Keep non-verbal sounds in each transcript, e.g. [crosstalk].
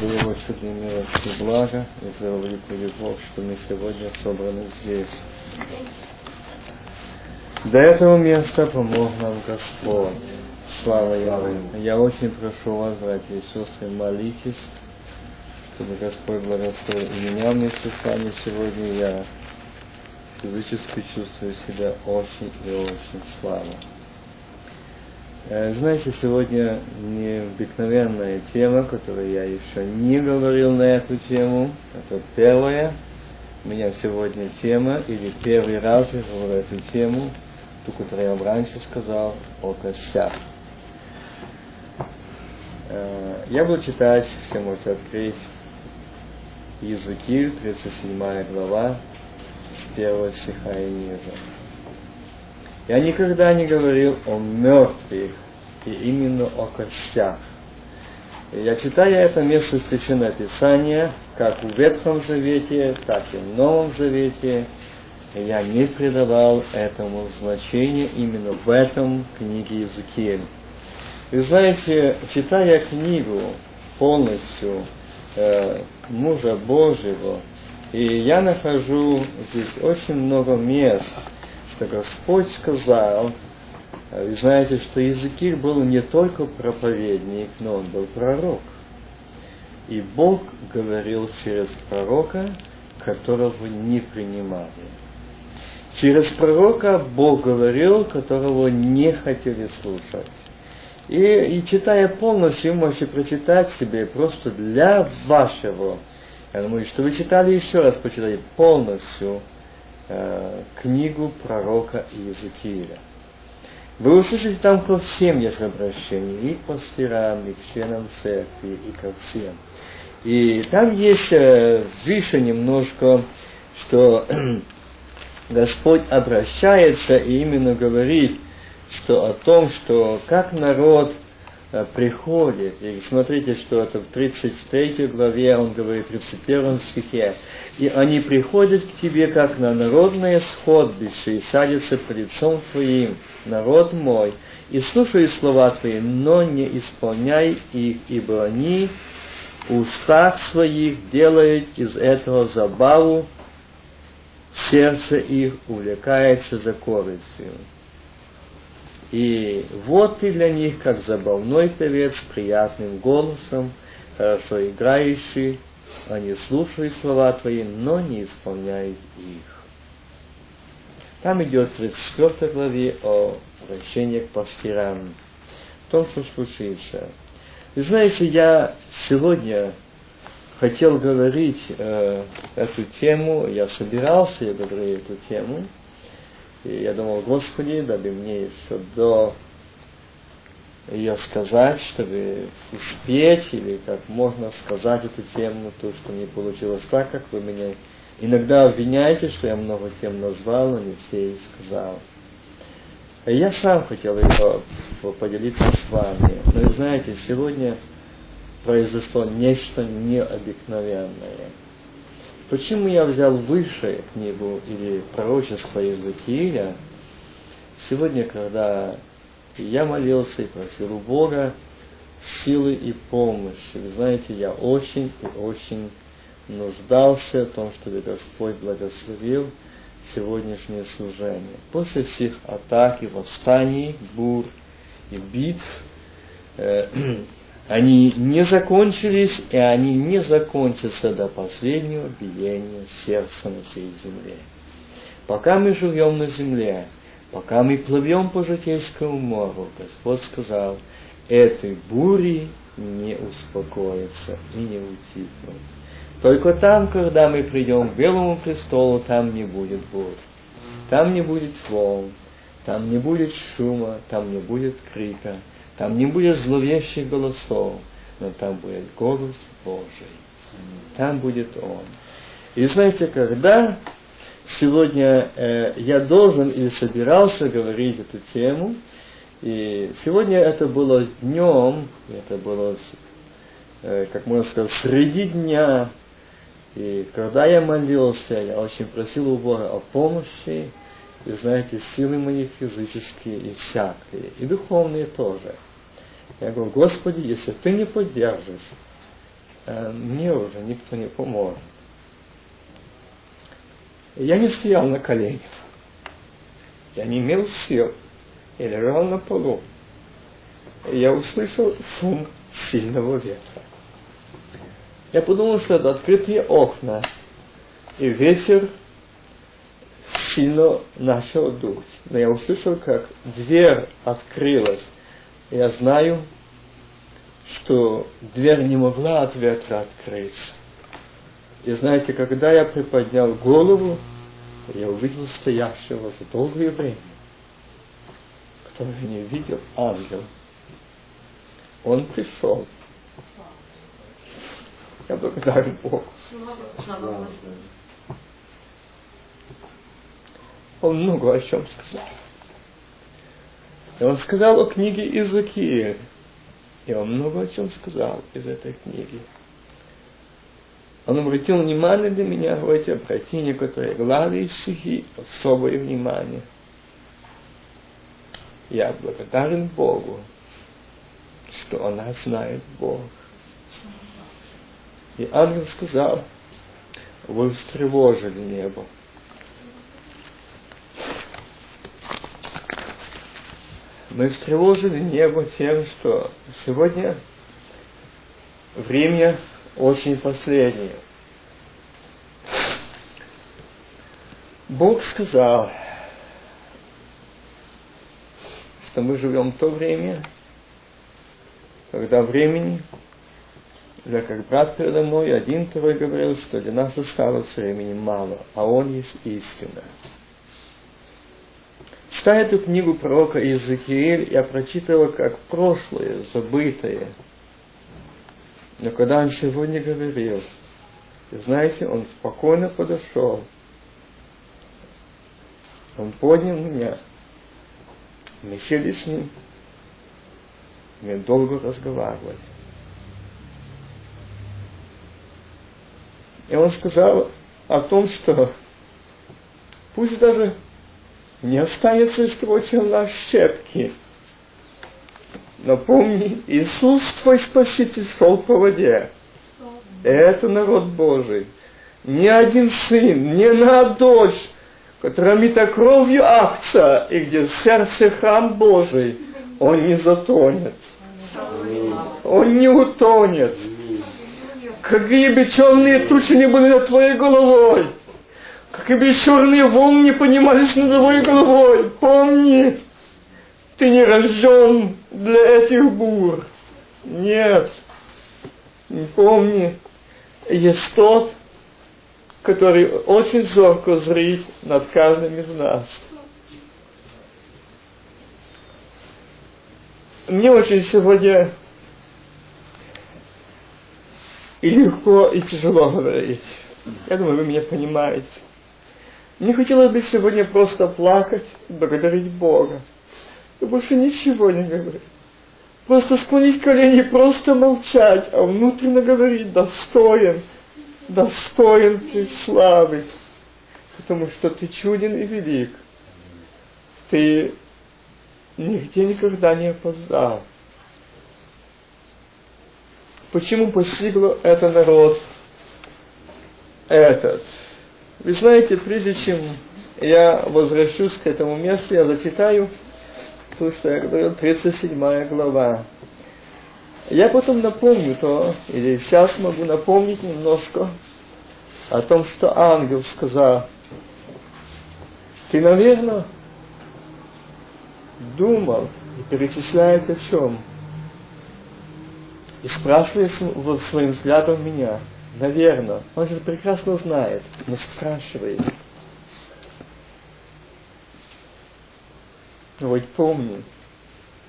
за его чудные милость и благо, и за великую любовь, что мы сегодня собраны здесь. До этого места помог нам Господь. Слава Ему. Я очень прошу вас, братья и сестры, молитесь, чтобы Господь благословил и меня вместе с вами сегодня. Я физически чувствую себя очень и очень слабо. Э, знаете, сегодня необыкновенная тема, которую я еще не говорил на эту тему. Это первая. У меня сегодня тема, или первый раз я говорю эту тему, ту, которую я вам раньше сказал, о костях. Э, я буду читать, все можете открыть, Иезекииль, 37 глава, с первого стиха и ниже. Я никогда не говорил о мертвых, и именно о костях. Я читаю это место Священного Писания, как в Ветхом Завете, так и в Новом Завете, я не придавал этому значения именно в этом книге Иезекииль. Вы знаете, читая книгу полностью э, мужа Божьего, и я нахожу здесь очень много мест, что Господь сказал, э, вы знаете, что Иезекииль был не только проповедник, но он был пророк. И Бог говорил через пророка, которого не принимали. Через пророка Бог говорил, которого не хотели слушать. И, и читая полностью, можете прочитать себе просто для вашего. Я думаю, что вы читали еще раз, почитайте полностью э, книгу пророка Иезекииля. Вы услышите там ко всем есть обращение, и к пастырам, и к членам церкви, и ко всем. И там есть э, выше немножко, что [clears throat] Господь обращается и именно говорит, что о том, что как народ э, приходит, и смотрите, что это в 33 главе, он говорит в 31 стихе, и они приходят к тебе, как на народное сходбище, и садятся пред лицом твоим, народ мой, и слушают слова твои, но не исполняй их, ибо они в устах своих делают из этого забаву, сердце их увлекается за корыстью. И вот ты для них, как забавной певец, приятным голосом, хорошо играющий, они слушают слова твои, но не исполняют их. Там идет в 34 главе о обращении к пастырам, в том, что случится. Вы знаете, я сегодня хотел говорить э, эту тему, я собирался, я говорю эту тему, и я думал, Господи, дай мне еще до ее сказать, чтобы успеть, или как можно сказать эту тему, то, что не получилось так, как вы меня иногда обвиняете, что я много тем назвал, но не все и сказал. И я сам хотел ее поделиться с вами. Но вы знаете, сегодня произошло нечто необыкновенное. Почему я взял выше книгу или пророчество Иезекииля? Сегодня, когда я молился и просил у Бога силы и помощи, вы знаете, я очень и очень нуждался в том, чтобы Господь благословил сегодняшнее служение. После всех атак и восстаний, бур и битв, э, [clears throat] они не закончились, и они не закончатся до последнего биения сердца на всей земле. Пока мы живем на земле, пока мы плывем по житейскому морю, Господь сказал, этой бури не успокоится и не утихнут. Только там, когда мы придем к Белому престолу, там не будет бурь. Там не будет волн, там не будет шума, там не будет крика, там не будет зловещих голосов, но там будет голос Божий. Там будет Он. И знаете, когда сегодня э, я должен или собирался говорить эту тему, и сегодня это было днем, это было, э, как можно сказать, среди дня, и когда я молился, я очень просил у Бога о помощи, и знаете, силы мои физические иссякли, и духовные тоже – я говорю, Господи, если Ты не поддержишь э, мне уже никто не поможет. Я не стоял на коленях. Я не имел сил. Я лежал на полу. Я услышал шум сильного ветра. Я подумал, что это открытые окна, и ветер сильно начал дуть. Но я услышал, как дверь открылась. Я знаю, что дверь не могла от ветра открыться. И знаете, когда я приподнял голову, я увидел стоящего за долгое время, которого не видел ангел. Он пришел. Я благодарен Богу. Он много о чем сказал. И он сказал о книге Иезекииль. И он много о чем сказал из этой книги. Он обратил внимание для меня в эти обрати некоторые главы стихи, особое внимание. Я благодарен Богу, что о нас знает Бог. И ангел сказал, вы встревожили небо. Мы встревожили небо тем, что сегодня время очень последнее. Бог сказал, что мы живем в то время, когда времени, я как брат передо мной, один второй говорил, что для нас осталось времени мало, а Он есть истина. Читая эту книгу пророка Иезекииль, я прочитывал как прошлое, забытое. Но когда он сегодня говорил, знаете, он спокойно подошел, он поднял меня, мы сели с ним, мы долго разговаривали. И он сказал о том, что пусть даже не останется из того тела щепки. Но помни, Иисус твой Спаситель шел по воде. Это народ Божий. Ни один сын, ни одна дочь, которая мита кровью акция, и где в сердце храм Божий, он не затонет. Он не утонет. Какие бы черные тучи не были над твоей головой, как и черные волны не поднимались над твоей головой. Помни, ты не рожден для этих бур. Нет. Помни, есть тот, который очень зорко зрит над каждым из нас. Мне очень сегодня и легко, и тяжело говорить. Я думаю, вы меня понимаете. Мне хотелось бы сегодня просто плакать, благодарить Бога. И больше ничего не говорить. Просто склонить колени, просто молчать, а внутренне говорить, достоин, достоин ты славы, потому что ты чуден и велик. Ты нигде никогда не опоздал. Почему постигло это народ этот? Вы знаете, прежде чем я возвращусь к этому месту, я зачитаю то, что я говорил, 37 глава. Я потом напомню то, или сейчас могу напомнить немножко о том, что ангел сказал. Ты, наверное, думал и перечисляет о чем. И спрашивает своим взглядом меня – Наверное. Он же прекрасно знает, но спрашивает. Но вот помни,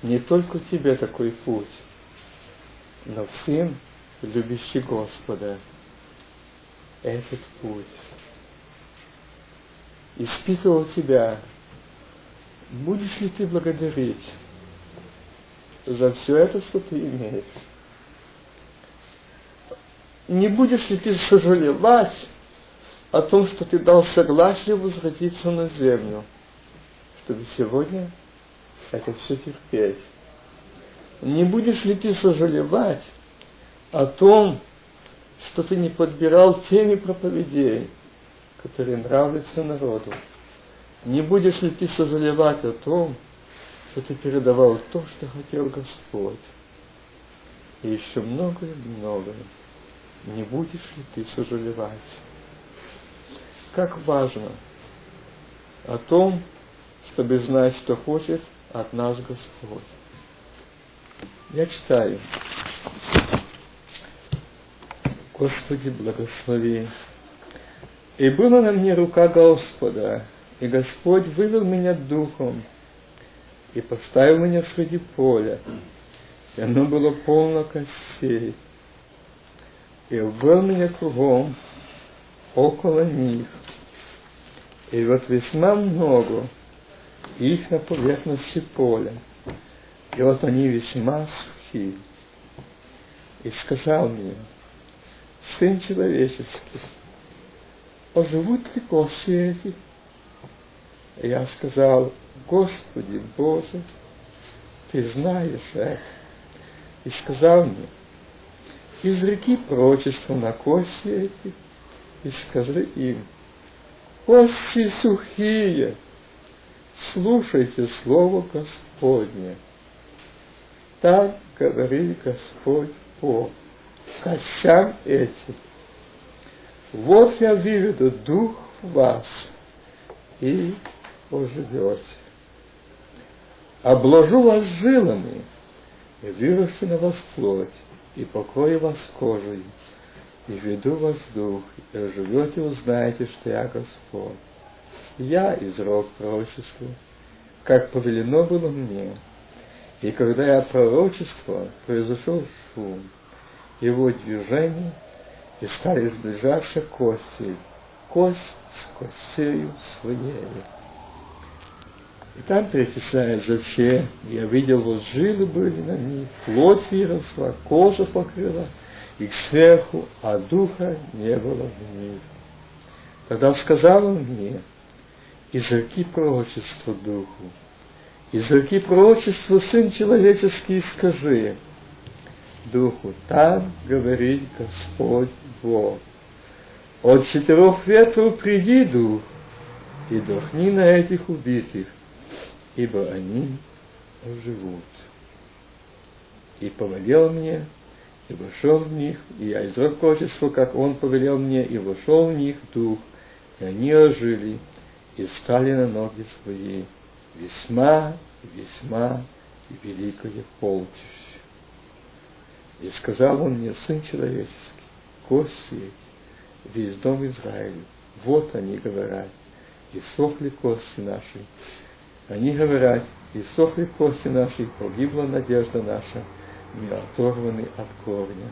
не только тебе такой путь, но всем, любящий Господа, этот путь. Испытывал тебя, будешь ли ты благодарить за все это, что ты имеешь? не будешь ли ты сожалевать о том, что ты дал согласие возвратиться на землю, чтобы сегодня это все терпеть? Не будешь ли ты сожалевать о том, что ты не подбирал теми проповедей, которые нравятся народу. Не будешь ли ты сожалевать о том, что ты передавал то, что хотел Господь? И еще многое-многое. Не будешь ли ты сожалевать? Как важно о том, чтобы знать, что хочет от нас Господь. Я читаю. Господи, благослови. И была на мне рука Господа, и Господь вывел меня духом, и поставил меня среди поля, и оно было полно костей, и ввел меня кругом, около них, и вот весьма много их на поверхности поля, и вот они весьма сухие. И сказал мне, Сын человеческий, оживут ли кости эти? Я сказал, Господи Боже, Ты знаешь это. И сказал мне, изреки прочество на кости эти, и скажи им, кости сухие, слушайте Слово Господне. Так говорит Господь Бог, костям этим. Вот я выведу дух в вас, и оживете. Обложу вас жилами, и выращу на вас плоть, и покрою вас кожей, и веду вас дух, и оживете, узнаете, что я Господь. Я изрок пророчество, как повелено было мне. И когда я пророчество, произошел шум, его движение, и стали сближаться кости, кость с костею своей. И там перечисляется все, я видел, вот жилы были на них, плоть выросла, кожа покрыла, их сверху, а духа не было в них. Тогда сказал он мне, изреки пророчество духу, изреки пророчество сын человеческий скажи, духу, так говорит Господь Бог. От четырех ветров приди, дух, и дохни на этих убитых, ибо они оживут. И повелел мне, и вошел в них, и я изрек прочество, как он повелел мне, и вошел в них дух, и они ожили, и стали на ноги свои, весьма, весьма великое полчище. И сказал он мне, сын человеческий, кости весь дом Израиля, вот они говорят, и сохли кости наши. Они говорят, и сохли кости наши, погибла надежда наша, мы оторваны от корня.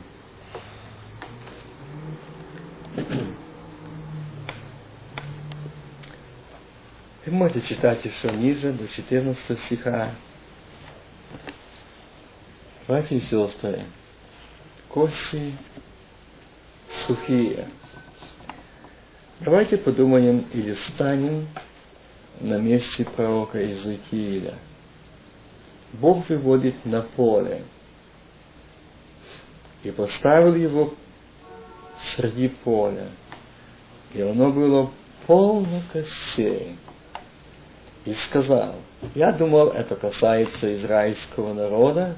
Вы можете читать еще ниже, до 14 стиха. Братья и сестры, кости сухие. Давайте подумаем или станем на месте пророка Иезекииля. Бог выводит на поле и поставил его среди поля, и оно было полно костей. И сказал, я думал, это касается израильского народа,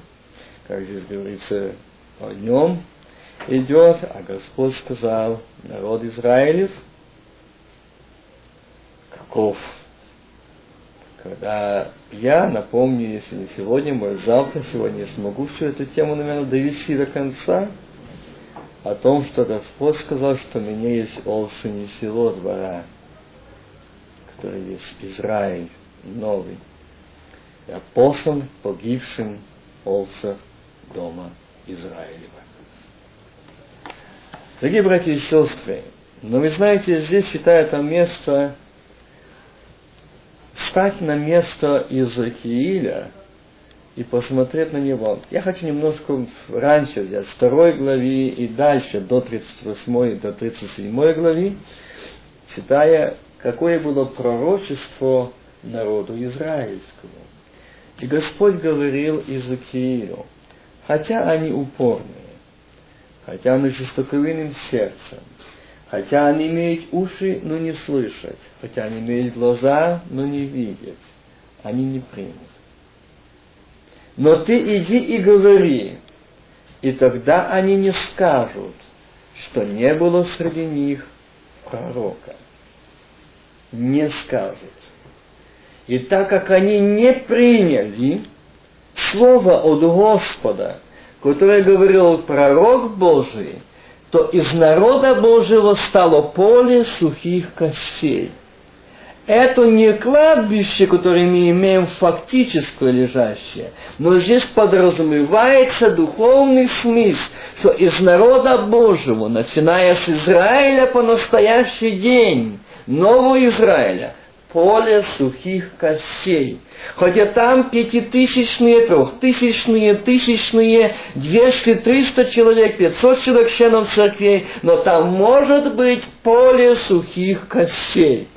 как здесь говорится о нем, идет, а Господь сказал, народ Израилев, каков? Когда я напомню, если не сегодня, может завтра, сегодня я смогу всю эту тему, наверное, довести до конца, о том, что Господь сказал, что у меня есть олсы не село двора, который есть Израиль новый. Послан погибшим олсах дома Израилева. Дорогие братья и сестры, но вы знаете, здесь считают там место встать на место Иезекииля и посмотреть на него. Я хочу немножко раньше взять, с второй главы и дальше, до 38 до 37 главы, читая, какое было пророчество народу израильскому. И Господь говорил Иезекиилю, хотя они упорные, хотя они жестоковинным сердцем, хотя они имеют уши, но не слышат, хотя они имеют глаза, но не видят, они не примут. Но ты иди и говори, и тогда они не скажут, что не было среди них пророка. Не скажут. И так как они не приняли слово от Господа, которое говорил пророк Божий, то из народа Божьего стало поле сухих костей. Это не кладбище, которое мы имеем фактическое лежащее, но здесь подразумевается духовный смысл, что из народа Божьего, начиная с Израиля по настоящий день, нового Израиля, поле сухих костей. Хотя там пятитысячные, трехтысячные, тысячные, двести, триста человек, пятьсот человек членов церквей, но там может быть поле сухих костей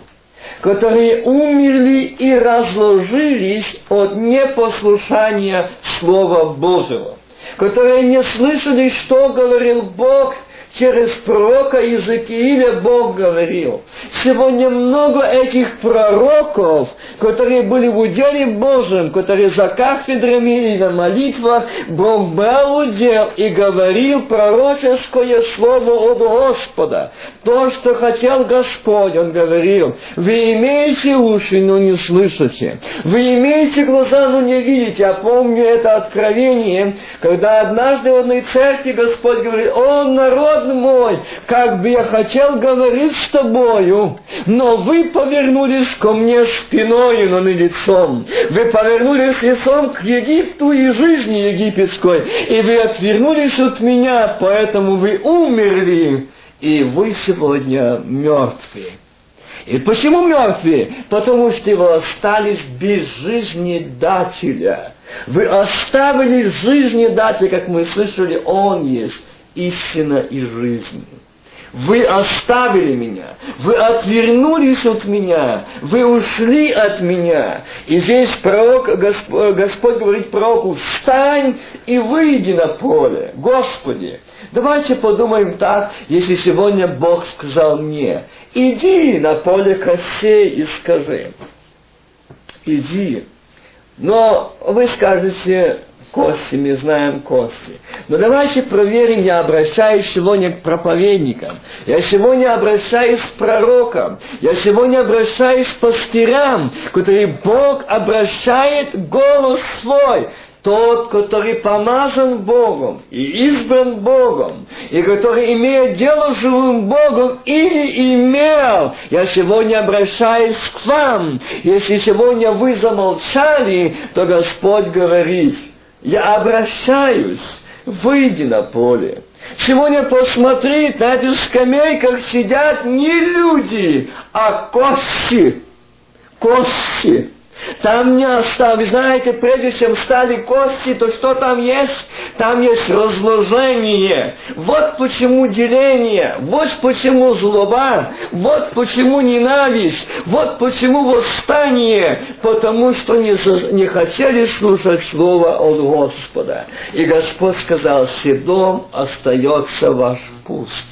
которые умерли и разложились от непослушания Слова Божьего, которые не слышали, что говорил Бог через пророка Иезекииля Бог говорил. Сегодня много этих пророков, которые были в уделе Божьем, которые за кафедрами и на молитвах Бог брал удел и говорил пророческое слово от Господа. То, что хотел Господь, Он говорил, вы имеете уши, но не слышите. Вы имеете глаза, но не видите. Я помню это откровение, когда однажды в одной церкви Господь говорит, о, народ мой, как бы я хотел говорить с тобою, но вы повернулись ко мне спиной, но не лицом. Вы повернулись лицом к Египту и жизни египетской, и вы отвернулись от меня, поэтому вы умерли, и вы сегодня мертвы. И почему мертвые? Потому что вы остались без жизнедателя. Вы оставили жизнедателя, как мы слышали, Он есть истина и жизнь. Вы оставили меня, вы отвернулись от меня, вы ушли от меня. И здесь пророк, Господь, говорит пророку, встань и выйди на поле. Господи, давайте подумаем так, если сегодня Бог сказал мне, иди на поле костей и скажи, иди. Но вы скажете, кости, мы знаем кости. Но давайте проверим, я обращаюсь сегодня к проповедникам, я сегодня обращаюсь к пророкам, я сегодня обращаюсь к пастырям, которые Бог обращает голос свой тот, который помазан Богом и избран Богом, и который имеет дело с живым Богом или имел, я сегодня обращаюсь к вам. Если сегодня вы замолчали, то Господь говорит – я обращаюсь, выйди на поле. Сегодня посмотри, на этих скамейках сидят не люди, а кости. Кости. Там не осталось, знаете, прежде чем стали кости, то что там есть? Там есть разложение. Вот почему деление, вот почему злоба, вот почему ненависть, вот почему восстание, потому что не, не хотели слушать слово от Господа. И Господь сказал, седом остается ваш пуст.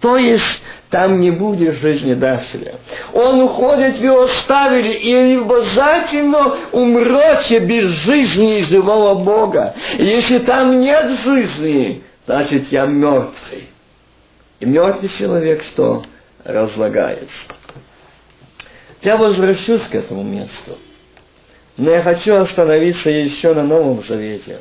То есть там не будет жизнедателя. Он уходит, вы оставили, и обязательно умрете без жизни и живого Бога. И если там нет жизни, значит я мертвый. И мертвый человек что? Разлагается. Я возвращусь к этому месту. Но я хочу остановиться еще на Новом Завете.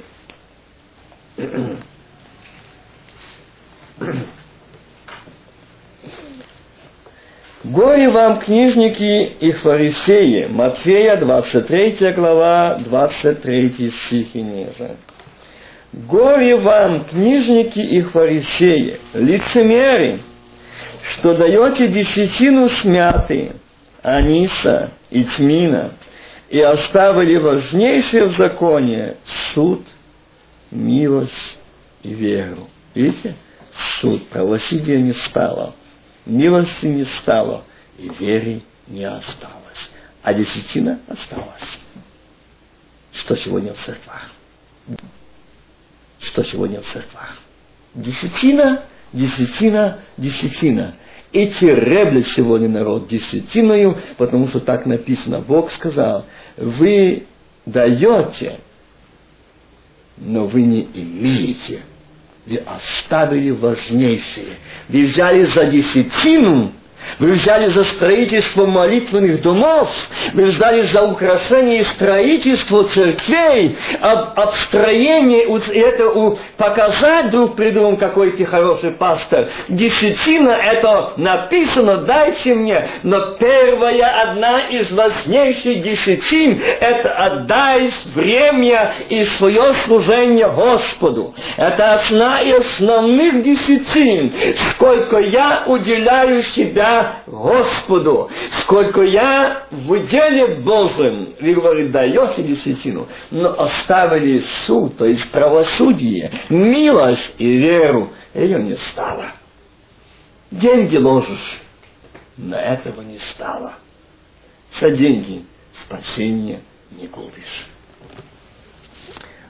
Горе вам, книжники и фарисеи. Матфея, 23 глава, 23 стих и ниже. Горе вам, книжники и фарисеи, лицемеры, что даете десятину смяты, аниса и тмина, и оставили важнейшее в законе суд, милость и веру. Видите? Суд, правосудия не стало – милости не стало, и веры не осталось. А десятина осталась. Что сегодня в церквах? Что сегодня в церквах? Десятина, десятина, десятина. И тереблет сегодня народ десятиною, потому что так написано. Бог сказал, вы даете, но вы не имеете. Вы оставили важнейшее. Вы взяли за десятину вы взяли за строительство молитвенных домов, вы взяли за украшение и строительство церквей, об, обстроение, это показать друг при другом, какой ты хороший пастор. Десятина, это написано, дайте мне, но первая, одна из важнейших десятин, это отдай время и свое служение Господу. Это одна из основных десятин, сколько я уделяю себя Господу, сколько я в деле Божьем, вы, говорит, даете десятину, но оставили суд, то есть правосудие, милость и веру, ее не стало. Деньги ложишь, но этого не стало. За деньги спасение не купишь.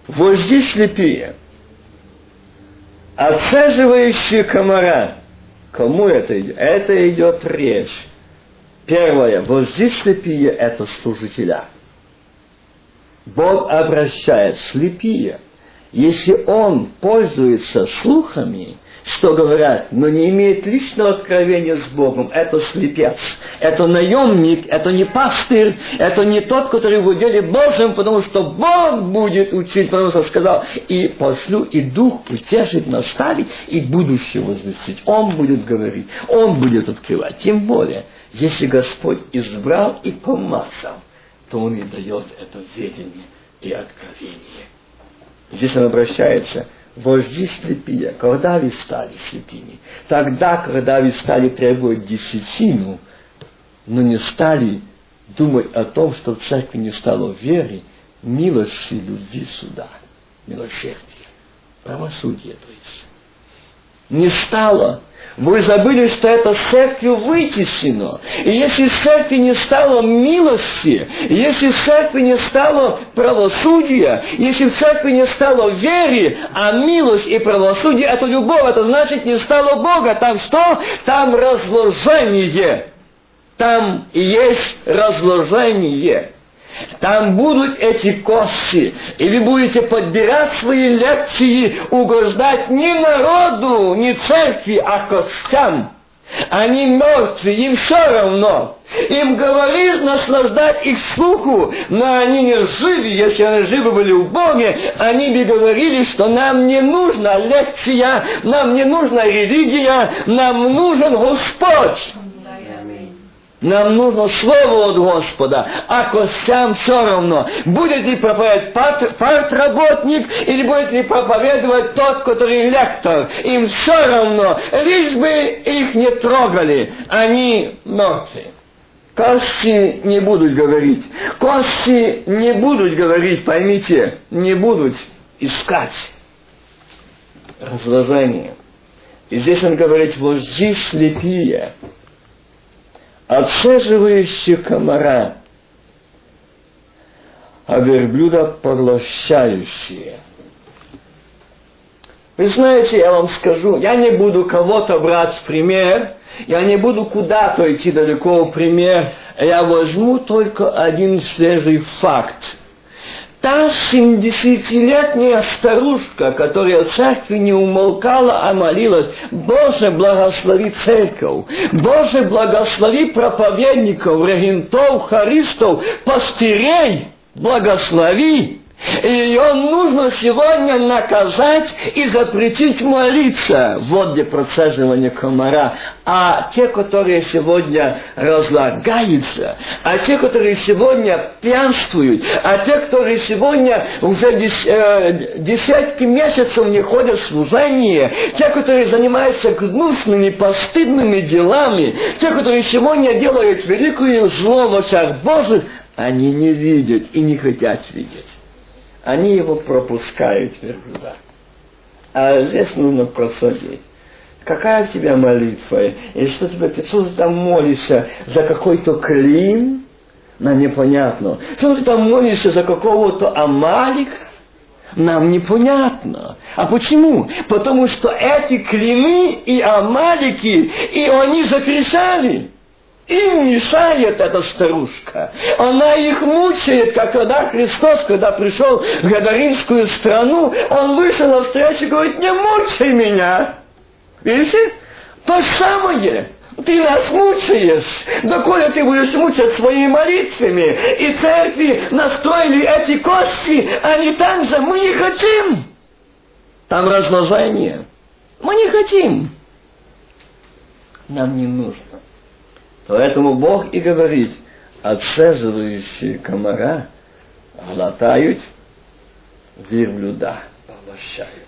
Вожди слепые, отсаживающие комара – Кому это идет? Это идет речь. Первое, здесь слепие – это служителя. Бог обращает слепие. Если он пользуется слухами, что говорят, но не имеет личного откровения с Богом, это слепец, это наемник, это не пастырь, это не тот, который в уделе Божьем, потому что Бог будет учить, потому что сказал, и пошлю, и Дух утешит, наставить, и будущее возвестить. Он будет говорить, Он будет открывать. Тем более, если Господь избрал и помазал, то Он и дает это ведение и откровение. Здесь он обращается – вожди слепые, когда вы стали слепыми? Тогда, когда вы стали требовать десятину, но не стали думать о том, что в церкви не стало веры, милости, любви суда, милосердия, правосудия, то есть. Не стало вы забыли, что это с церкви вытеснено. И если с церкви не стало милости, если с церкви не стало правосудия, если в церкви не стало веры, а милость и правосудие – это любовь, это значит не стало Бога. Там что? Там разложение. Там есть разложение. Там будут эти кости, и вы будете подбирать свои лекции, угождать не народу, не церкви, а костям. Они мертвы, им все равно. Им говоришь наслаждать их слуху, но они не живы. Если они живы были в Боге, они бы говорили, что нам не нужна лекция, нам не нужна религия, нам нужен Господь. Нам нужно Слово от Господа, а костям все равно. Будет ли проповедовать партработник или будет ли проповедовать тот, который лектор. Им все равно, лишь бы их не трогали. Они мертвы. Кости не будут говорить. Кости не будут говорить, поймите, не будут искать разложение. И здесь он говорит, здесь слепие отцеживающие комара, а верблюда поглощающие. Вы знаете, я вам скажу, я не буду кого-то брать в пример, я не буду куда-то идти далеко в пример, я возьму только один свежий факт – та семидесятилетняя старушка, которая в церкви не умолкала, а молилась, Боже, благослови церковь, Боже, благослови проповедников, регентов, харистов, пастырей, благослови, и ее нужно сегодня наказать и запретить молиться. Вот где процеживание комара. А те, которые сегодня разлагаются, а те, которые сегодня пьянствуют, а те, которые сегодня уже дес, э, десятки месяцев не ходят в служение, те, которые занимаются гнусными, постыдными делами, те, которые сегодня делают великое зло в очах Божьих, они не видят и не хотят видеть они его пропускают верблюда. А здесь нужно просадить. Какая у тебя молитва? И что тебе, ты что ты там молишься за какой-то клин? На непонятно. Что ты там молишься за какого-то Амалика? нам непонятно. А почему? Потому что эти клины и амалики, и они закричали. Им мешает эта старушка. Она их мучает, как когда Христос, когда пришел в Гадаринскую страну, он вышел на встречу и говорит, не мучай меня. Видите? То же самое. Ты нас мучаешь. Доколе ты будешь мучать своими молитвами. И церкви настроили эти кости, они там же. Мы не хотим. Там размножение. Мы не хотим. Нам не нужно. Поэтому Бог и говорит, отцеживающие комара глотают верблюда, поглощают.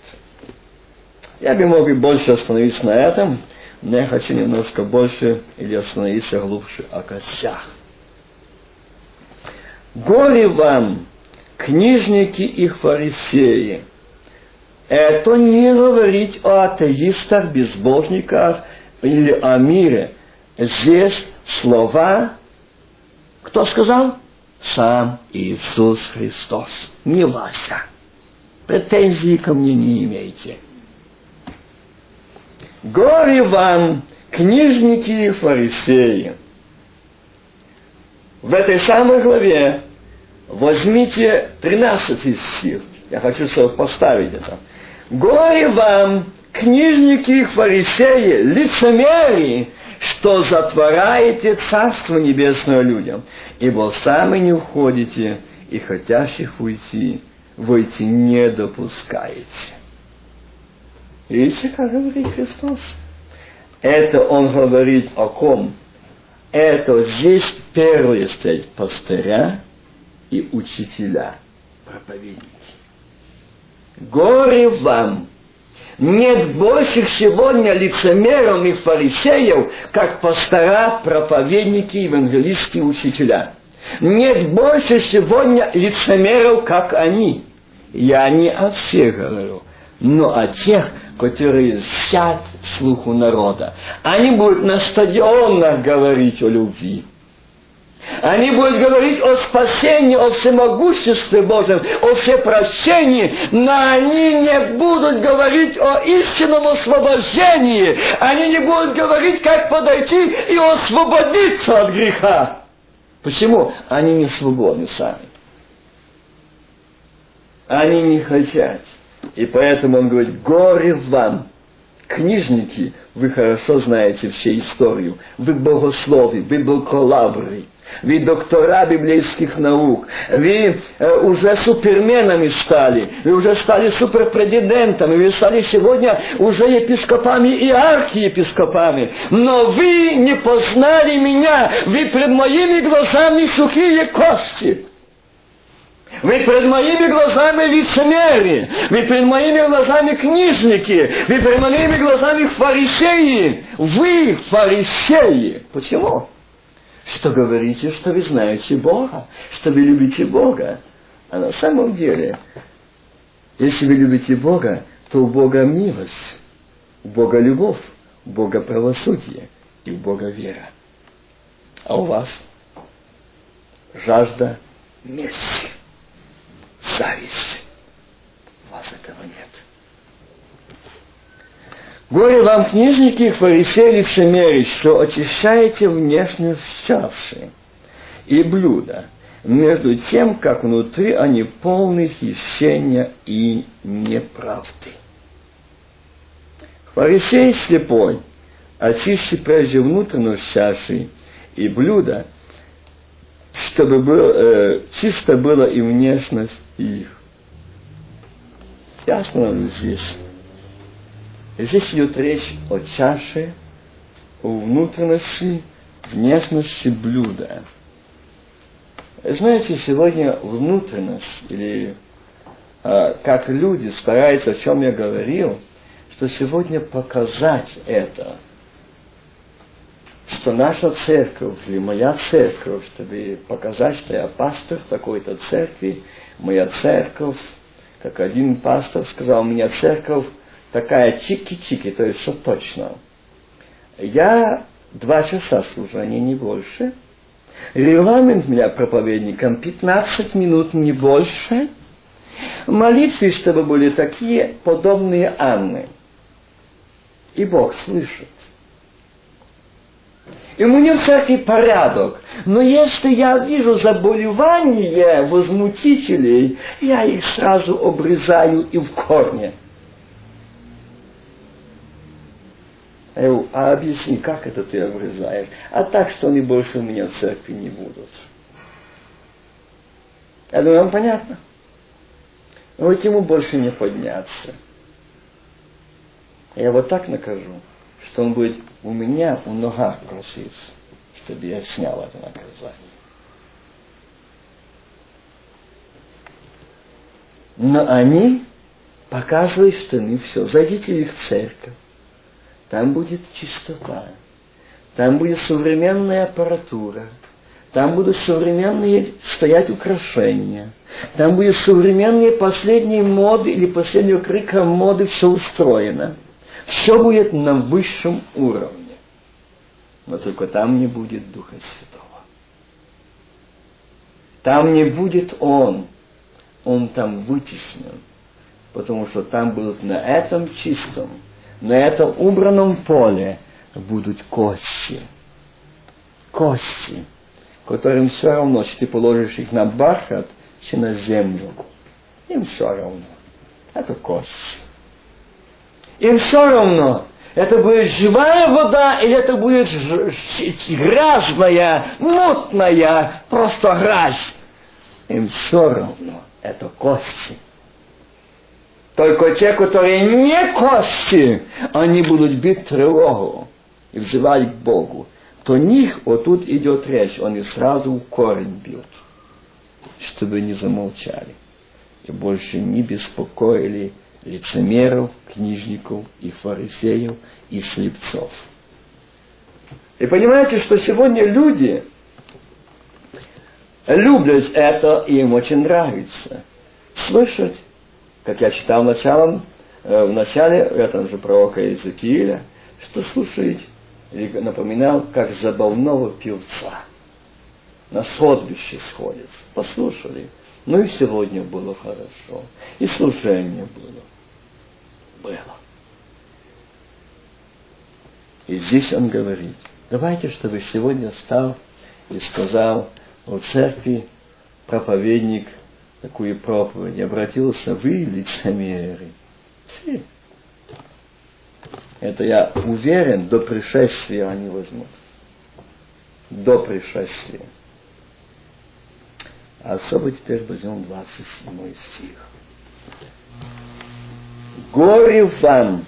Я бы мог и больше остановиться на этом, но я хочу немножко больше или остановиться глубже о костях. Горе вам, книжники и фарисеи. Это не говорить о атеистах, безбожниках или о мире. Здесь слова, кто сказал? Сам Иисус Христос, не Вася. Претензий ко мне не имейте. Горе вам, книжники и фарисеи. В этой самой главе возьмите 13 стих. Я хочу поставить это. Горе вам, книжники и фарисеи, лицемерие, что затвораете Царство Небесное людям, ибо сами не уходите, и хотящих уйти, войти не допускаете. Видите, как говорит Христос? Это Он говорит о ком? Это здесь первые стоят пастыря и учителя, проповедники. Горе вам! Нет больше сегодня лицемеров и фарисеев, как пастора, проповедники, евангелистские учителя. Нет больше сегодня лицемеров, как они. Я не о всех говорю, но о тех, которые сядь слуху народа. Они будут на стадионах говорить о любви. Они будут говорить о спасении, о всемогуществе Божьем, о всепрощении, но они не будут говорить о истинном освобождении. Они не будут говорить, как подойти и освободиться от греха. Почему? Они не свободны сами. Они не хотят. И поэтому он говорит, горе вам, книжники, вы хорошо знаете всю историю, вы богослови, вы бакалавры, вы доктора библейских наук, вы э, уже суперменами стали, вы уже стали суперпрезидентами, вы стали сегодня уже епископами и архиепископами, но вы не познали меня, вы пред моими глазами сухие кости. Вы пред моими глазами лицемерие, вы пред моими глазами книжники, вы пред моими глазами фарисеи. Вы фарисеи. Почему? Что говорите, что вы знаете Бога, что вы любите Бога. А на самом деле, если вы любите Бога, то у Бога милость, у Бога любовь, у Бога правосудие и у Бога вера. А у вас жажда мести зависть. У вас этого нет. Горе вам, книжники, фарисеи, лицемеры, что очищаете внешнюю чаши и блюда, между тем, как внутри они полны хищения и неправды. Фарисей слепой, очисти прежде внутреннюю чаши и блюда, чтобы было, э, чисто было и внешность их. Я остановлюсь здесь. Здесь идет речь о чаше, о внутренности, внешности блюда. Знаете, сегодня внутренность, или э, как люди стараются, о чем я говорил, что сегодня показать это – что наша церковь или моя церковь, чтобы показать, что я пастор такой-то церкви, моя церковь, как один пастор сказал, у меня церковь такая чики-чики, то есть что точно. Я два часа служения, не больше. Регламент меня проповедником 15 минут, не больше. Молитвы, чтобы были такие, подобные Анны. И Бог слышит. И у меня в церкви порядок. Но если я вижу заболевания возмутителей, я их сразу обрезаю и в корне. Я говорю, а объясни, как это ты обрезаешь? А так, что они больше у меня в церкви не будут. Я думаю, вам понятно? Вот ему больше не подняться. Я вот так накажу, что он будет у меня у ногах проситься, чтобы я снял это наказание. Но они показывают, что не все. Зайдите их в церковь. Там будет чистота. Там будет современная аппаратура. Там будут современные стоять украшения. Там будет современные последние моды или последнего крика моды все устроено. Все будет на высшем уровне. Но только там не будет Духа Святого. Там не будет Он. Он там вытеснен. Потому что там будут на этом чистом, на этом убранном поле будут кости. Кости, которым все равно, что ты положишь их на бархат, чи на землю. Им все равно. Это кости. Им все равно, это будет живая вода или это будет грязная, мутная, просто грязь. Им все равно, это кости. Только те, которые не кости, они будут бить тревогу и взывать к Богу. То них вот тут идет речь, они сразу в корень бьют, чтобы не замолчали и больше не беспокоили лицемеров, книжников и фарисеев и слепцов. И понимаете, что сегодня люди любят это, и им очень нравится слышать как я читал в, начале, э, в начале этом же пророка Иезекииля, что слушает, или напоминал, как забавного певца. На сходбище сходится. Послушали. Ну и сегодня было хорошо. И служение было. Было. И здесь он говорит, давайте, чтобы сегодня стал и сказал о церкви проповедник – такую проповедь, обратился вы, лицемеры. Все. Это я уверен, до пришествия они возьмут. До пришествия. А особо теперь возьмем 27 стих. Горе вам,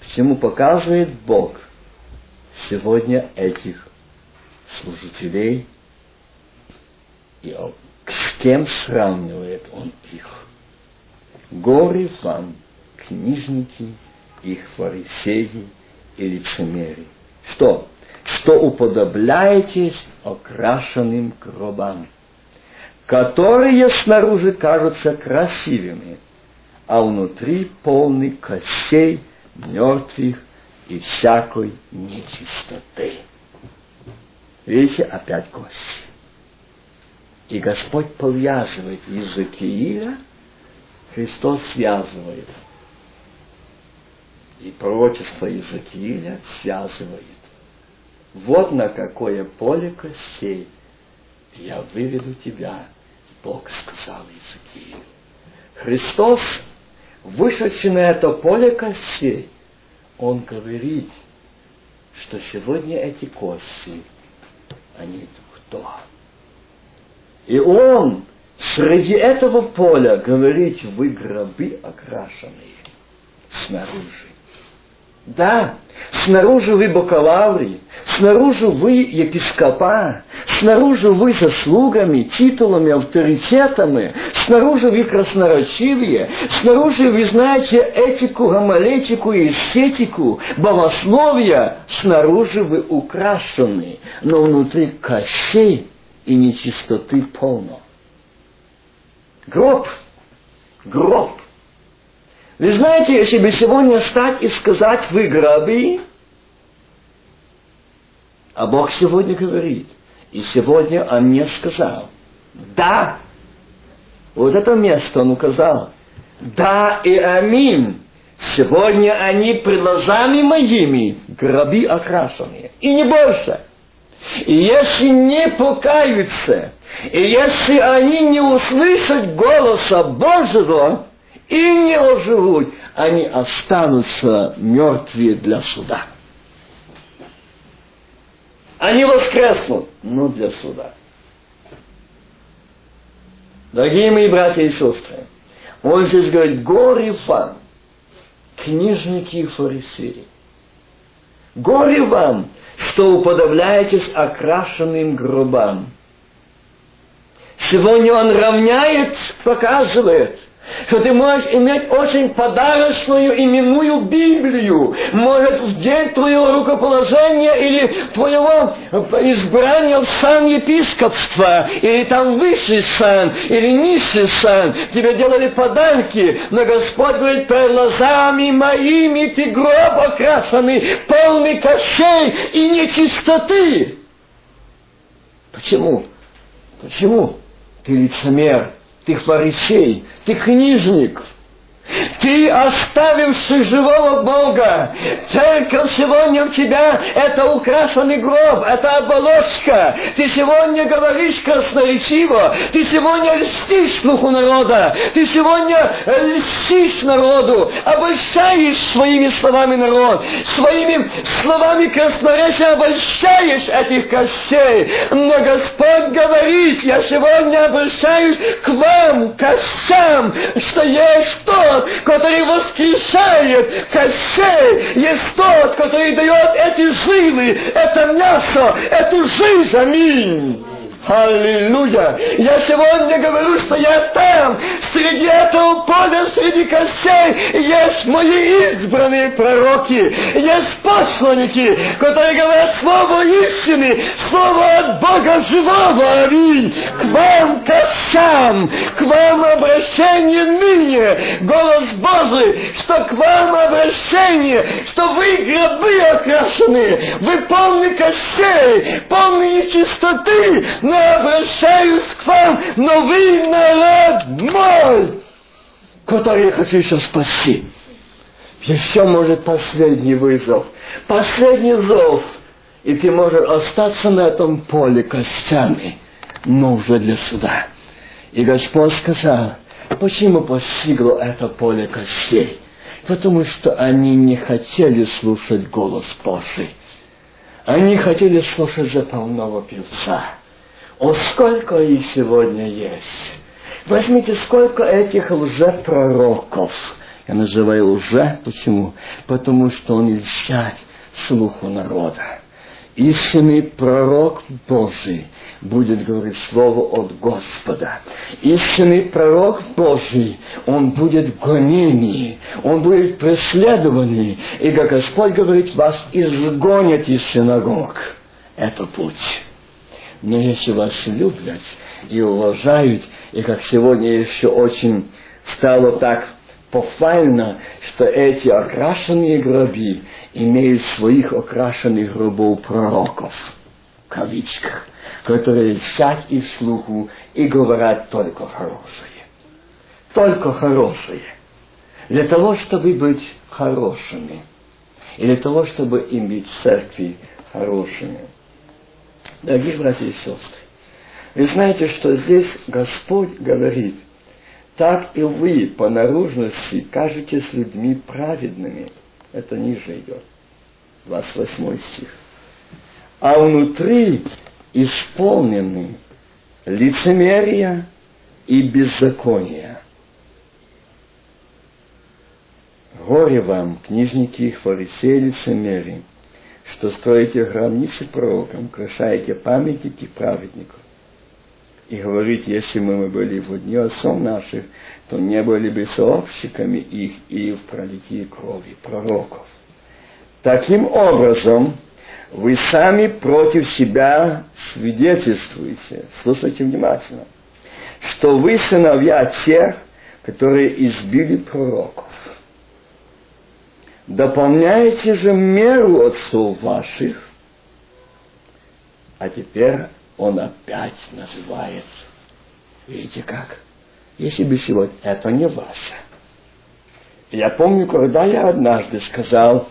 всему показывает Бог сегодня этих служителей и с кем сравнивает он их? Горе вам, книжники, их фарисеи и лицемеры. Что? Что уподобляетесь окрашенным гробам, которые снаружи кажутся красивыми, а внутри полны костей мертвых и всякой нечистоты. Видите, опять кости. И Господь повязывает Иезекииля, Христос связывает. И пророчество Иезекииля связывает. Вот на какое поле костей я выведу тебя, Бог сказал Иезекиилю. Христос, вышедший на это поле костей, Он говорит, что сегодня эти кости, они кто? И он среди этого поля говорит, вы гробы окрашенные снаружи. Да, снаружи вы бакалавры, снаружи вы епископа, снаружи вы заслугами, титулами, авторитетами, снаружи вы красноречивые, снаружи вы знаете этику, гомолетику и эстетику, богословия, снаружи вы украшены, но внутри костей и нечистоты полно. Гроб. Гроб. Вы знаете, если бы сегодня стать и сказать вы гробы, а Бог сегодня говорит, и сегодня Он мне сказал, да, Вот это место он указал. Да и аминь. Сегодня они пред глазами моими гроби окрашенные. И не больше. И если не покаются, и если они не услышат голоса Божьего и не оживут, они останутся мертвые для суда. Они воскреснут, но для суда. Дорогие мои братья и сестры, он здесь говорит, горе вам, книжники и фарисеи. Горе вам, что уподобляетесь окрашенным гробам. Сегодня он равняет, показывает – что ты можешь иметь очень подарочную именную Библию. Может, в день твоего рукоположения или твоего избрания в сан епископства, или там высший сан, или низший сан, тебе делали подарки, но Господь говорит, перед глазами моими ты гроб окрашенный, полный кощей и нечистоты. Почему? Почему? Ты лицемер, ты фарисей, ты книжник, ты оставивший живого Бога. Церковь сегодня у тебя это украшенный гроб, это оболочка. Ты сегодня говоришь красноречиво, ты сегодня льстишь слуху народа, ты сегодня льстишь народу, обольщаешь своими словами народ, своими словами красноречия обольщаешь этих костей. Но Господь говорит, я сегодня обращаюсь к вам, костям, что есть то, тот, который воскрешает костей, есть тот, который дает эти жилы, это мясо, эту жизнь. Аминь. Аллилуйя! Я сегодня говорю, что я там, среди этого поля, среди костей, есть мои избранные пророки, есть посланники, которые говорят слово истины, слово от Бога живого, аминь. К вам, костям, к вам обращение ныне, голос Божий, что к вам обращение, что вы гробы окрашены, вы полны костей, полны нечистоты, вам, но вы народ мой, который я хочу еще спасти. Еще может последний вызов, последний зов, и ты можешь остаться на этом поле костями, но уже для суда. И Господь сказал, почему постигло это поле костей? Потому что они не хотели слушать голос Божий. Они хотели слушать заполного певца. О, сколько их сегодня есть! Возьмите, сколько этих лжепророков. Я называю лже, почему? Потому что он льстят слуху народа. Истинный пророк Божий будет говорить слово от Господа. Истинный пророк Божий, он будет гонений, он будет преследованный. И как Господь говорит, вас изгонят из синагог. Это путь. Но если вас любят и уважают, и как сегодня еще очень стало так похвально, что эти окрашенные гроби имеют своих окрашенных гробов пророков, в кавичках, которые льстят их слуху и говорят только хорошее. Только хорошее. Для того, чтобы быть хорошими. И для того, чтобы иметь церкви хорошими. Дорогие братья и сестры, вы знаете, что здесь Господь говорит, так и вы по наружности кажетесь людьми праведными. Это ниже идет. 28 стих. А внутри исполнены лицемерия и беззакония. Горе вам, книжники и фарисеи лицемерии, что строите гробницы пророкам, украшаете памятники праведников. И говорит, если бы мы были в дни отцов наших, то не были бы сообщниками их и в пролитии крови пророков. Таким образом, вы сами против себя свидетельствуете, слушайте внимательно, что вы сыновья тех, которые избили пророков. Дополняете же меру отцов ваших, а теперь он опять называет, видите как, если бы сегодня это не ваше. Я помню, когда я однажды сказал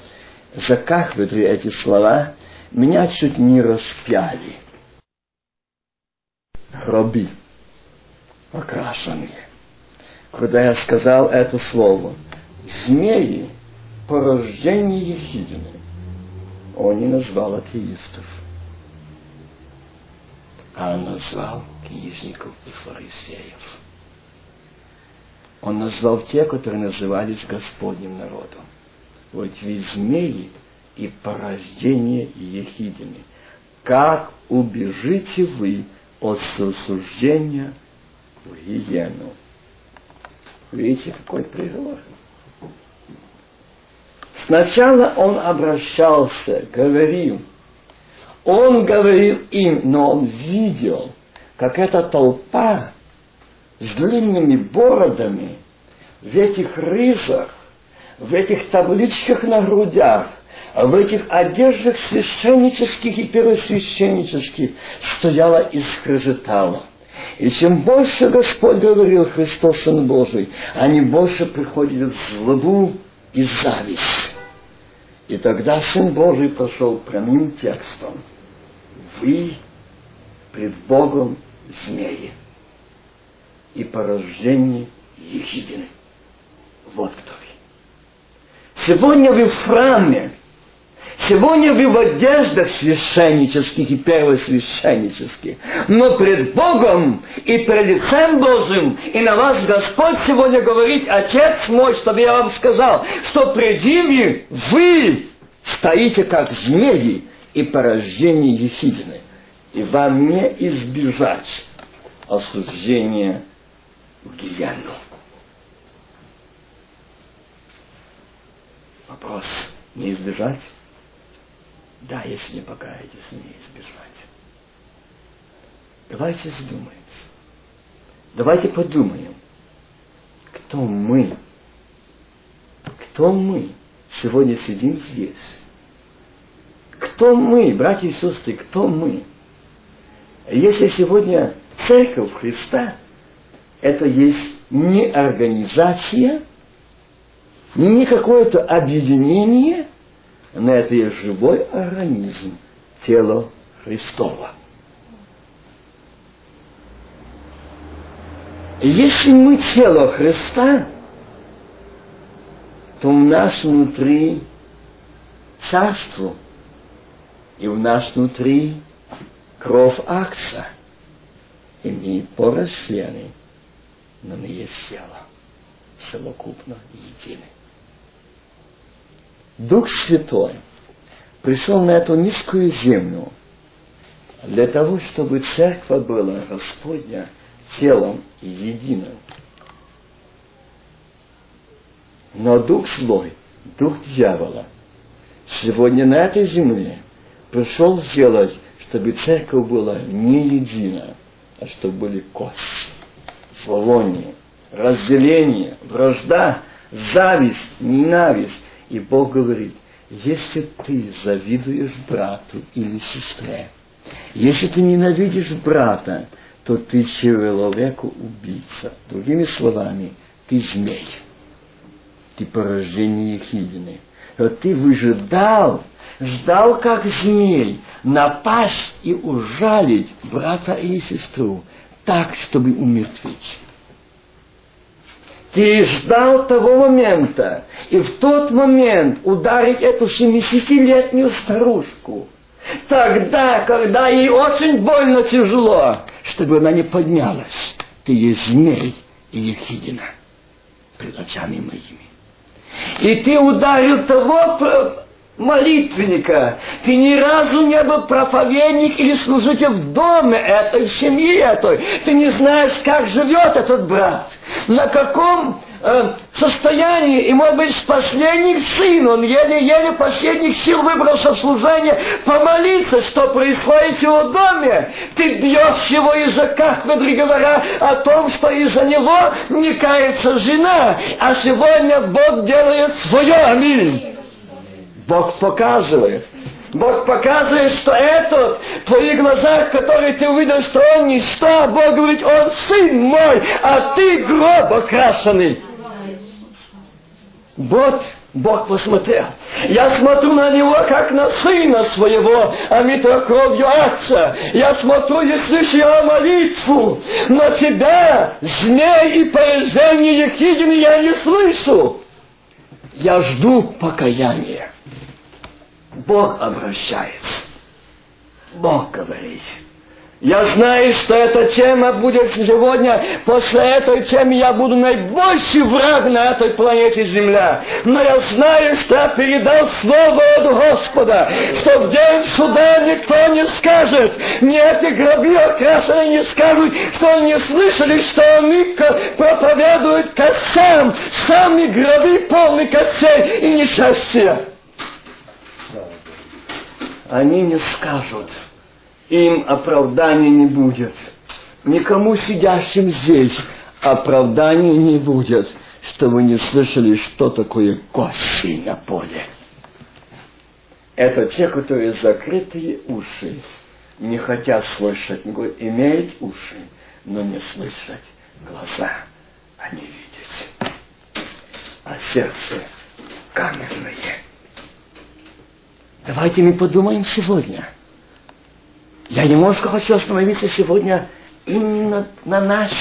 за кафедрой эти слова, меня чуть не распяли. Гроби окрашенные. Когда я сказал это слово, змеи – порождение Ехидины. Он не назвал атеистов, а назвал книжников и фарисеев. Он назвал те, которые назывались Господним народом. Вот ведь змеи и порождение Ехидины. Как убежите вы от сосуждения в гиену? Видите, какой приговор? Сначала он обращался, говорил. Он говорил им, но он видел, как эта толпа с длинными бородами в этих ризах, в этих табличках на грудях, в этих одеждах священнических и первосвященнических стояла и скрежетала. И чем больше Господь говорил Христос Сын Божий, они больше приходят в злобу и зависть. И тогда Сын Божий пошел прямым текстом. Вы пред Богом змеи и порождение Ехидины. Вот кто вы. Сегодня вы в храме, сегодня вы в одеждах священнических и первосвященнических, но пред Богом и пред лицем Божьим, и на вас Господь сегодня говорит, Отец мой, чтобы я вам сказал, что пред ними вы стоите как змеи и порождение Ехидины, и вам не избежать осуждения в гиену. Вопрос, не избежать? Да, если не покаетесь, не избежать. Давайте задумаемся. Давайте подумаем, кто мы, кто мы сегодня сидим здесь. Кто мы, братья и сестры, кто мы? Если сегодня церковь Христа – это есть не организация, не какое-то объединение, но это есть живой организм, тело Христова. Если мы тело Христа, то у нас внутри царство, и у нас внутри кровь акса, и мы порождены но мы есть тело, совокупно едины. Дух Святой пришел на эту низкую землю для того, чтобы церковь была Господня телом единым. Но дух злой, дух дьявола, сегодня на этой земле пришел сделать, чтобы церковь была не едина, а чтобы были кости зловоние, разделение, вражда, зависть, ненависть. И Бог говорит, если ты завидуешь брату или сестре, если ты ненавидишь брата, то ты человеку убийца. Другими словами, ты змей. Ты порождение Ехидины. Вот ты выжидал, ждал как змей, напасть и ужалить брата или сестру так, чтобы умертвить. Ты ждал того момента, и в тот момент ударить эту 70-летнюю старушку, тогда, когда ей очень больно тяжело, чтобы она не поднялась. Ты есть змей и ехидина пред очами моими. И ты ударил того молитвенника. Ты ни разу не был проповедник или служитель в доме этой, в семье этой. Ты не знаешь, как живет этот брат, на каком э, состоянии, и, может быть, последних сын, он еле-еле последних сил выбрался в служение, помолиться, что происходит в его доме. Ты бьешь его из-за кафедры, говоря о том, что из-за него не кается жена, а сегодня Бог делает свое. Аминь. Бог показывает. Бог показывает, что этот, в твоих глазах, который ты увидел, что он ничто, Бог говорит, он сын мой, а ты гроб окрашенный. Вот Бог посмотрел. Я смотрю на него, как на сына своего, омитого кровью отца. Я смотрю и слышу его молитву. Но тебя, змей и поражение Екидины я не слышу. Я жду покаяния. Бог обращается. Бог говорит. Я знаю, что эта тема будет сегодня, после этой темы я буду наибольший враг на этой планете Земля. Но я знаю, что я передал слово от Господа, что в день суда никто не скажет, ни эти гробы окрашенные не скажут, что они слышали, что они проповедуют костям, сами гробы полны костей и несчастья. Они не скажут им оправдания не будет. Никому сидящим здесь оправдания не будет, что вы не слышали, что такое кости на поле. Это те, которые закрытые уши, не хотят слышать, имеют уши, но не слышать. Глаза они видят, а сердце каменное. Давайте мы подумаем сегодня – я немножко хочу остановиться сегодня именно на нас,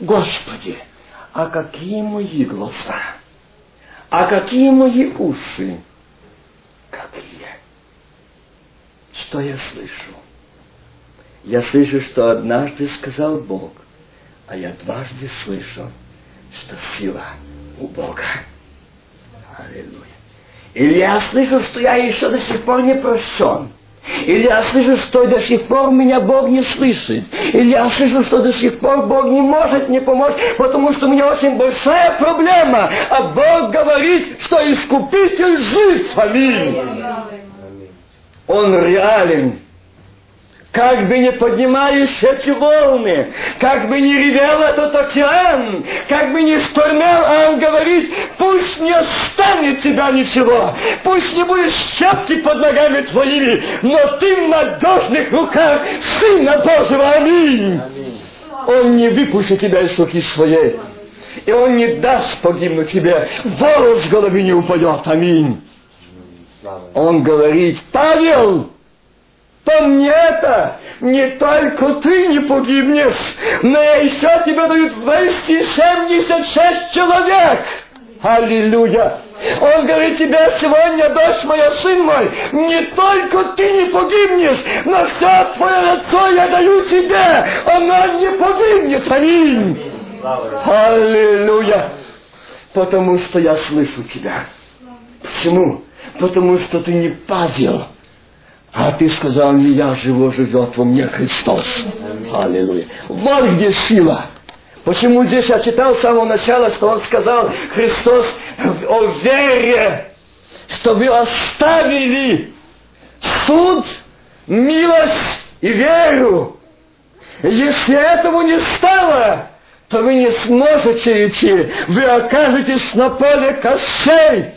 Господи. А какие мои глаза? А какие мои уши? Какие? Что я слышу? Я слышу, что однажды сказал Бог, а я дважды слышу, что сила у Бога. Аллилуйя. Или я слышу, что я еще до сих пор не прощен. Или я слышу, что до сих пор меня Бог не слышит. Или я слышу, что до сих пор Бог не может мне помочь, потому что у меня очень большая проблема. А Бог говорит, что Искупитель жив. Аминь. Он реален. Как бы не поднимались эти волны, как бы не ревел этот океан, как бы не штормел, а он говорит, пусть не останет тебя ничего, пусть не будет щепки под ногами твоими, но ты в надежных руках Сына Божьего. Аминь. Аминь. Он не выпустит тебя из руки своей, и Он не даст погибнуть тебе, волос с головы не упадет. Аминь. Он говорит, Павел, Помни это, не только ты не погибнешь, но еще тебе дают 276 человек. Аллилуйя! Он говорит тебе сегодня, дочь моя, сын мой, не только ты не погибнешь, но все твое лицо я даю тебе, оно не погибнет. Аминь. Аллилуйя! Потому что я слышу тебя. Почему? Потому что ты не Павел. А ты сказал, не я живу, живет во мне Христос. Аллилуйя. Вот где сила. Почему здесь я читал с самого начала, что он сказал, Христос о вере, что вы оставили суд, милость и веру. Если этого не стало, то вы не сможете идти, вы окажетесь на поле костей.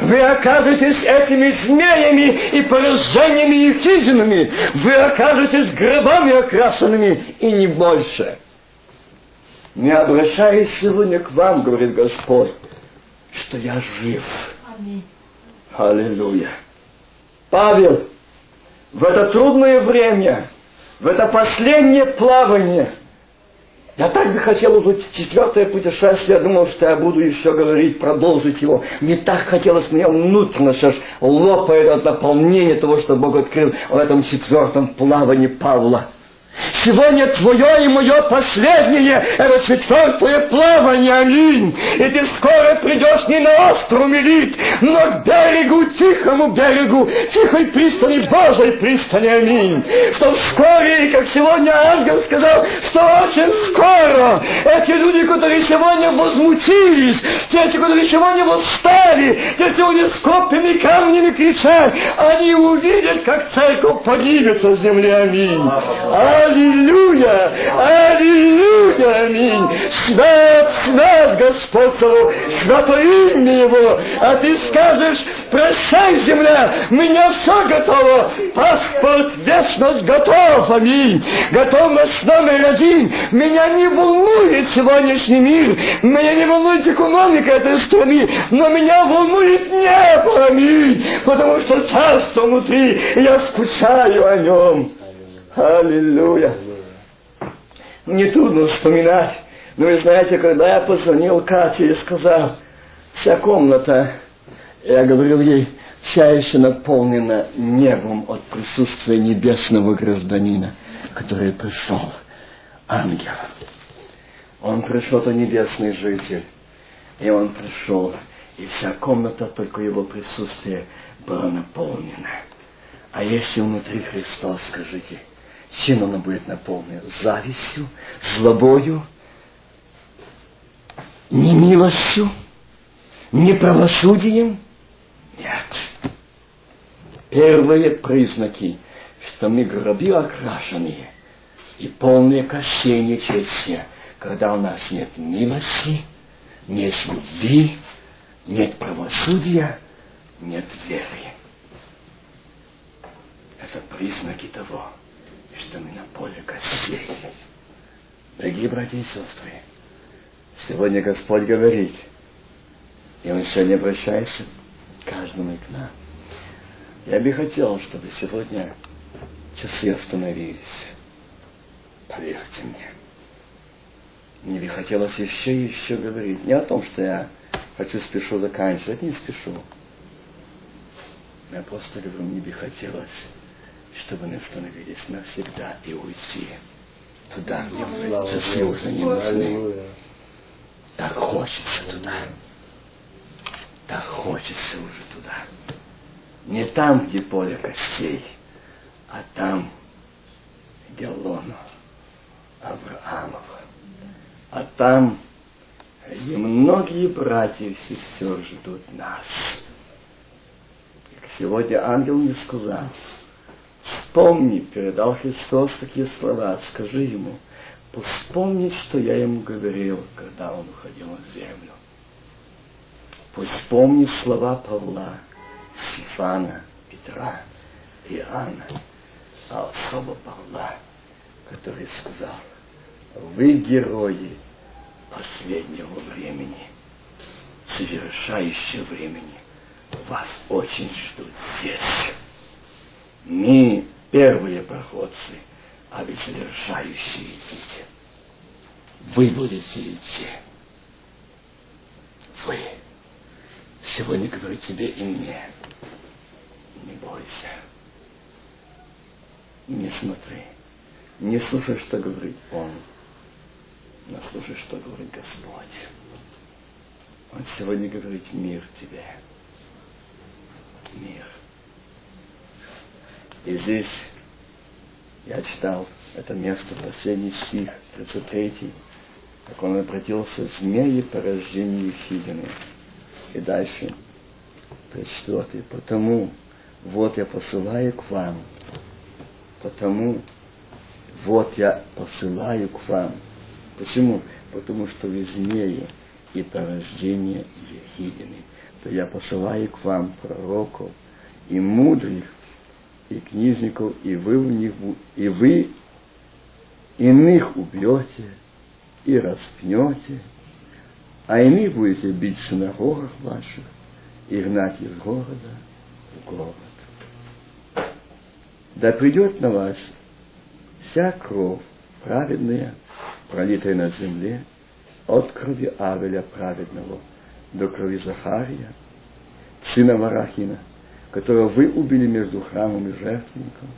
Вы окажетесь этими змеями и поражениями и хижинами. Вы окажетесь гробами окрашенными и не больше. Не обращаясь сегодня к вам, говорит Господь, что я жив. Аминь. Аллилуйя. Павел, в это трудное время, в это последнее плавание – я так бы хотел уже четвертое путешествие, я думал, что я буду еще говорить, продолжить его. Мне так хотелось, мне внутренне сейчас лопает от наполнения того, что Бог открыл в этом четвертом плавании Павла. Сегодня твое и мое последнее, это четвертое плавание, аминь. И ты скоро придешь не на остров Мелит, но к берегу, тихому берегу, тихой пристани, Божьей пристани, аминь. Что вскоре, и как сегодня ангел сказал, что очень скоро эти люди, которые сегодня возмутились, те, которые сегодня восстали, те сегодня с копьями, камнями кричат, они увидят, как церковь погибет со земли, аминь. Аллилуйя! Аллилуйя! Аминь! Свят, свят Господь Твой, святое имя Его! А ты скажешь, прощай, земля, меня все готово! Паспорт, вечность готов! Аминь! Готовность номер один! Меня не волнует сегодняшний мир, меня не волнует экономика этой страны, но меня волнует небо! Аминь! Потому что царство внутри, я скучаю о нем. Аллилуйя. Мне трудно вспоминать, но вы знаете, когда я позвонил Кате и сказал, вся комната, я говорил ей, вся еще наполнена небом от присутствия небесного гражданина, который пришел, ангел. Он пришел, то небесный житель, и он пришел, и вся комната только его присутствие была наполнена. А если внутри Христос, скажите, чем она будет наполнена? Завистью, злобою, немилостью, неправосудием? Нет. Первые признаки, что мы гроби окрашенные и полные костей нечестия, когда у нас нет милости, нет любви, нет правосудия, нет веры. Это признаки того, мы на поле костей. Дорогие братья и сестры, сегодня Господь говорит, и Он сегодня обращается к каждому и к нам. Я бы хотел, чтобы сегодня часы остановились. Поверьте мне. Мне бы хотелось еще и еще говорить. Не о том, что я хочу спешу заканчивать, не спешу. Я просто говорю, мне бы хотелось чтобы мы остановились навсегда и уйти туда, где часы уже не нужны. Так хочется туда. Так хочется уже туда. Не там, где поле костей, а там, где лоно Авраамова. А там, где многие братья и сестер ждут нас. Как сегодня ангел мне сказал, Вспомни, передал Христос такие слова, скажи ему, пусть вспомнит, что я ему говорил, когда он уходил на землю. Пусть вспомнит слова Павла, Стефана, Петра, Иоанна, а особо Павла, который сказал, вы герои последнего времени, совершающего времени, вас очень ждут здесь не первые проходцы, а ведь совершающие идите. Вы будете идти. Вы. Сегодня говорю тебе и мне. Не бойся. Не смотри. Не слушай, что говорит Он. Но слушай, что говорит Господь. Он сегодня говорит мир тебе. Мир. И здесь я читал это место, последний стих, 33, как он обратился змеи по рождению Хигины. И дальше, 34, потому вот я посылаю к вам, потому вот я посылаю к вам. Почему? Потому что вы змеи и порождение Ехидины. То я посылаю к вам пророков и мудрых и книжников, и вы, в них, и вы иных убьете и распнете, а иных будете бить в синагогах ваших и гнать из города в город. Да придет на вас вся кровь праведная, пролитая на земле, от крови Авеля праведного до крови Захария, сына Варахина – которого вы убили между храмом и жертвенником,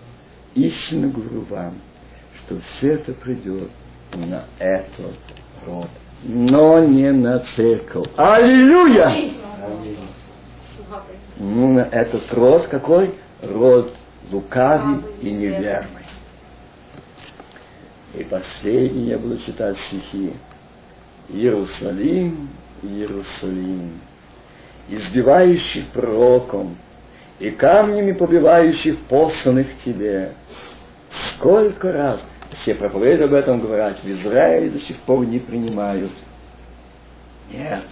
истинно говорю вам, что все это придет на этот род, но не на церковь. Аллилуйя! Ну, на этот род какой? Род лукавый и неверный. И последний я буду читать стихи. Иерусалим, Иерусалим, избивающий пророком, и камнями побивающих посланных тебе. Сколько раз все проповедуют об этом, говорят, в Израиле до сих пор не принимают. Нет.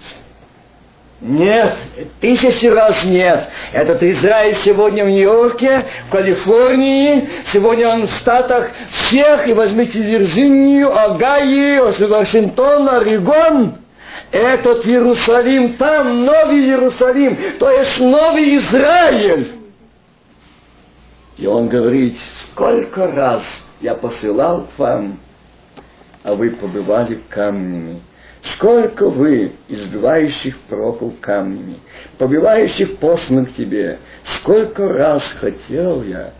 Нет, тысячи раз нет. Этот Израиль сегодня в Нью-Йорке, в Калифорнии, сегодня он в Штатах всех, и возьмите Вирджинию, Огайо, Вашингтон, Орегон. Этот Иерусалим, там новый Иерусалим, то есть новый Израиль. И он говорит, сколько раз я посылал вам, а вы побывали камнями. Сколько вы, избивающих прокол камнями, побивающих посланных тебе, сколько раз хотел я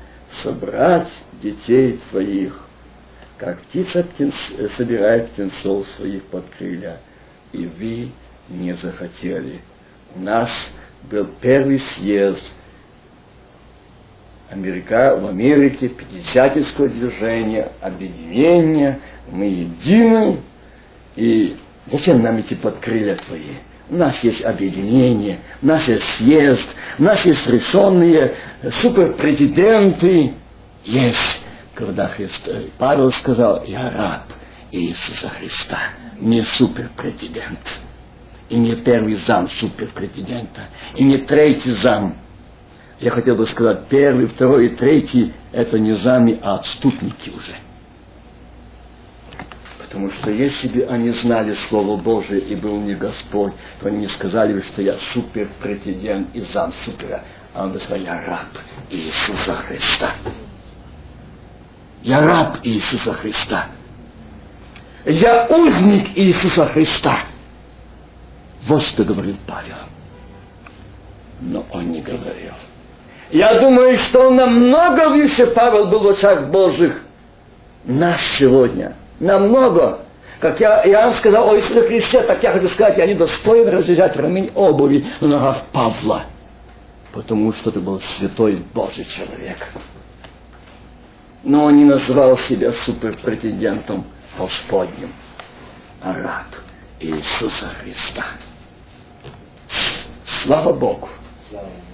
собрать детей твоих, как птица птенц, собирает птенцов своих под крылья, и вы не захотели. У нас был первый съезд Америка, в Америке, пятидесятническое движение, объединение, мы едины, и Зачем нам идти под крылья твои? У нас есть объединение, у нас есть съезд, у нас есть решенные суперпрезиденты. Есть, когда Христ, э, Павел сказал, я раб Иисуса Христа, не суперпрезидент. И не первый зам суперпрезидента, и не третий зам. Я хотел бы сказать, первый, второй и третий – это не зами, а отступники уже – Потому что если бы они знали Слово Божие и был не Господь, то они не сказали бы, что я супер-претендент и зам супера. А он бы сказал, я раб Иисуса Христа. Я раб Иисуса Христа. Я узник Иисуса Христа. Вот что говорил Павел. Но он не говорил. Я думаю, что он намного выше Павел был в очах Божьих. Нас сегодня – намного. Как я, я вам сказал о Иисусе Христе, так я хочу сказать, я не достоин развязать ремень обуви на ногах Павла. Потому что ты был святой Божий человек. Но он не назвал себя суперпретендентом Господним, а раб Иисуса Христа. Слава Богу,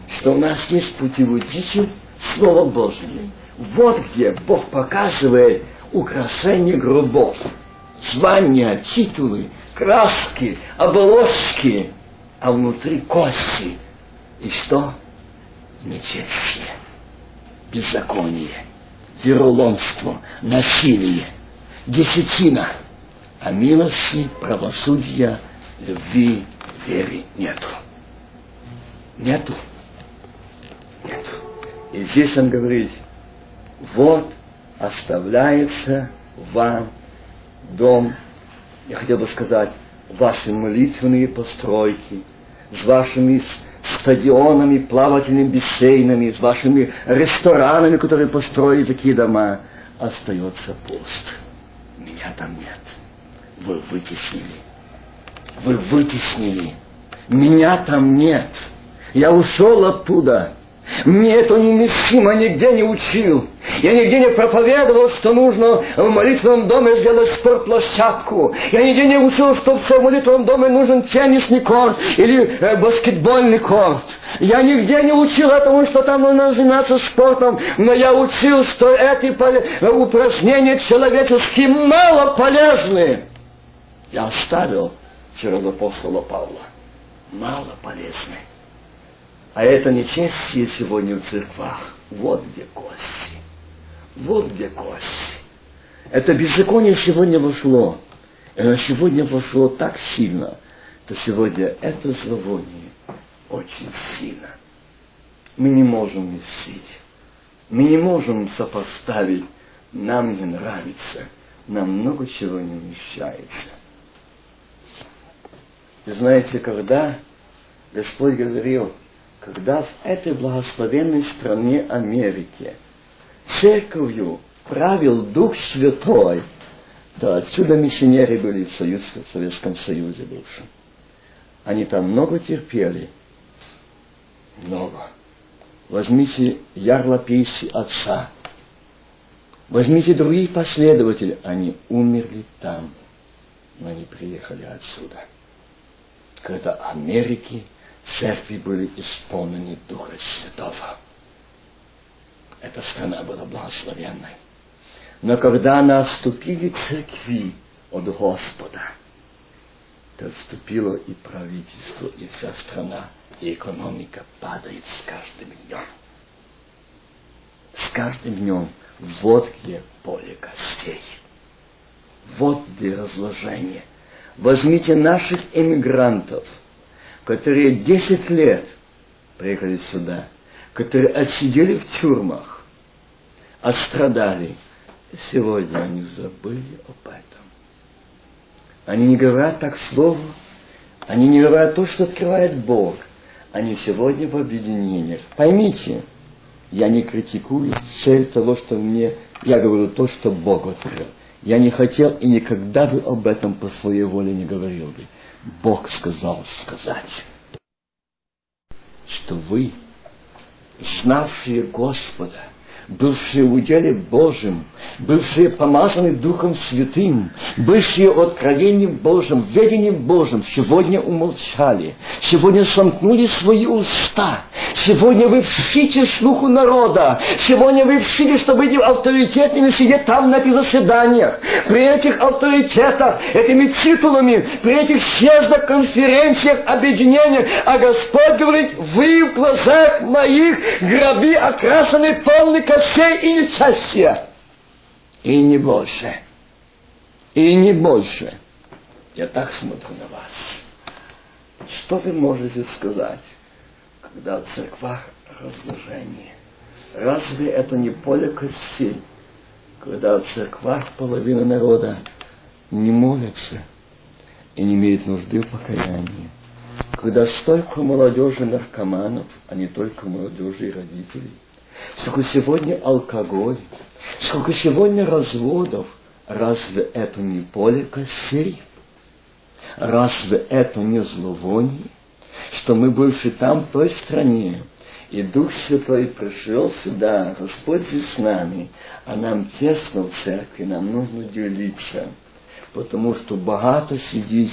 что у нас есть путеводитель Слова Божье. Вот где Бог показывает украшение гробов, звания, титулы, краски, обложки, а внутри кости. И что? Нечестие, беззаконие, вероломство, насилие, десятина, а милости, правосудия, любви, веры нету. Нету. Нету. И здесь он говорит, вот оставляется вам дом, я хотел бы сказать, ваши молитвенные постройки, с вашими стадионами, плавательными бассейнами, с вашими ресторанами, которые построили такие дома, остается пуст. Меня там нет. Вы вытеснили. Вы вытеснили. Меня там нет. Я ушел оттуда. Мне это немыслимо нигде не учил. Я нигде не проповедовал, что нужно в молитвенном доме сделать спортплощадку. Я нигде не учил, что в молитвенном доме нужен теннисный корт или э, баскетбольный корт. Я нигде не учил этому, что там нужно заниматься спортом, но я учил, что эти упражнения человеческие мало полезны. Я оставил через апостола Павла. Мало полезны. А это нечестие сегодня в церквах. Вот где кости. Вот где кости. Это беззаконие сегодня вошло. И оно сегодня вошло так сильно, то сегодня это зловоние очень сильно. Мы не можем вместить. Мы не можем сопоставить. Нам не нравится. Нам много чего не вмещается. И знаете, когда Господь говорил, когда в этой благословенной стране Америки церковью правил Дух Святой, то отсюда миссионеры были в, Союз, в Советском Союзе бывшем. Они там много терпели. Много. Возьмите ярлопейси отца. Возьмите другие последователи. Они умерли там, но они приехали отсюда. Когда Америки церкви были исполнены Духа Святого. Эта страна была благословенной. Но когда наступили церкви от Господа, то отступило и правительство, и вся страна, и экономика падает с каждым днем. С каждым днем. Вот где поле костей. Вот где разложение. Возьмите наших эмигрантов, которые 10 лет приехали сюда, которые отсидели в тюрьмах, отстрадали. Сегодня они забыли об этом. Они не говорят так слово, они не говорят то, что открывает Бог. Они сегодня в объединениях. Поймите, я не критикую цель того, что мне, я говорю то, что Бог открыл. Я не хотел и никогда бы об этом по своей воле не говорил бы. Бог сказал сказать, что вы, знавшие Господа, бывшие в уделе Божьем, бывшие помазаны Духом Святым, бывшие откровением Божьим, ведением Божьим, сегодня умолчали, сегодня сомкнули свои уста, сегодня вы вшите слуху народа, сегодня вы вшите, чтобы быть авторитетными сидеть там на заседаниях, при этих авторитетах, этими титулами, при этих съездах, конференциях, объединениях, а Господь говорит, вы в глазах моих гроби окрашены полны костей и несчастья. И не больше. И не больше. Я так смотрю на вас. Что вы можете сказать, когда в церквах разложение? Разве это не поле костей, когда в церквах половина народа не молится и не имеет нужды в покаянии? Когда столько молодежи наркоманов, а не только молодежи и родителей – сколько сегодня алкоголь, сколько сегодня разводов. Разве это не поле костей? Разве это не зловоние? Что мы больше там, в той стране, и Дух Святой пришел сюда, Господь здесь с нами, а нам тесно в церкви, нам нужно делиться, потому что богато сидеть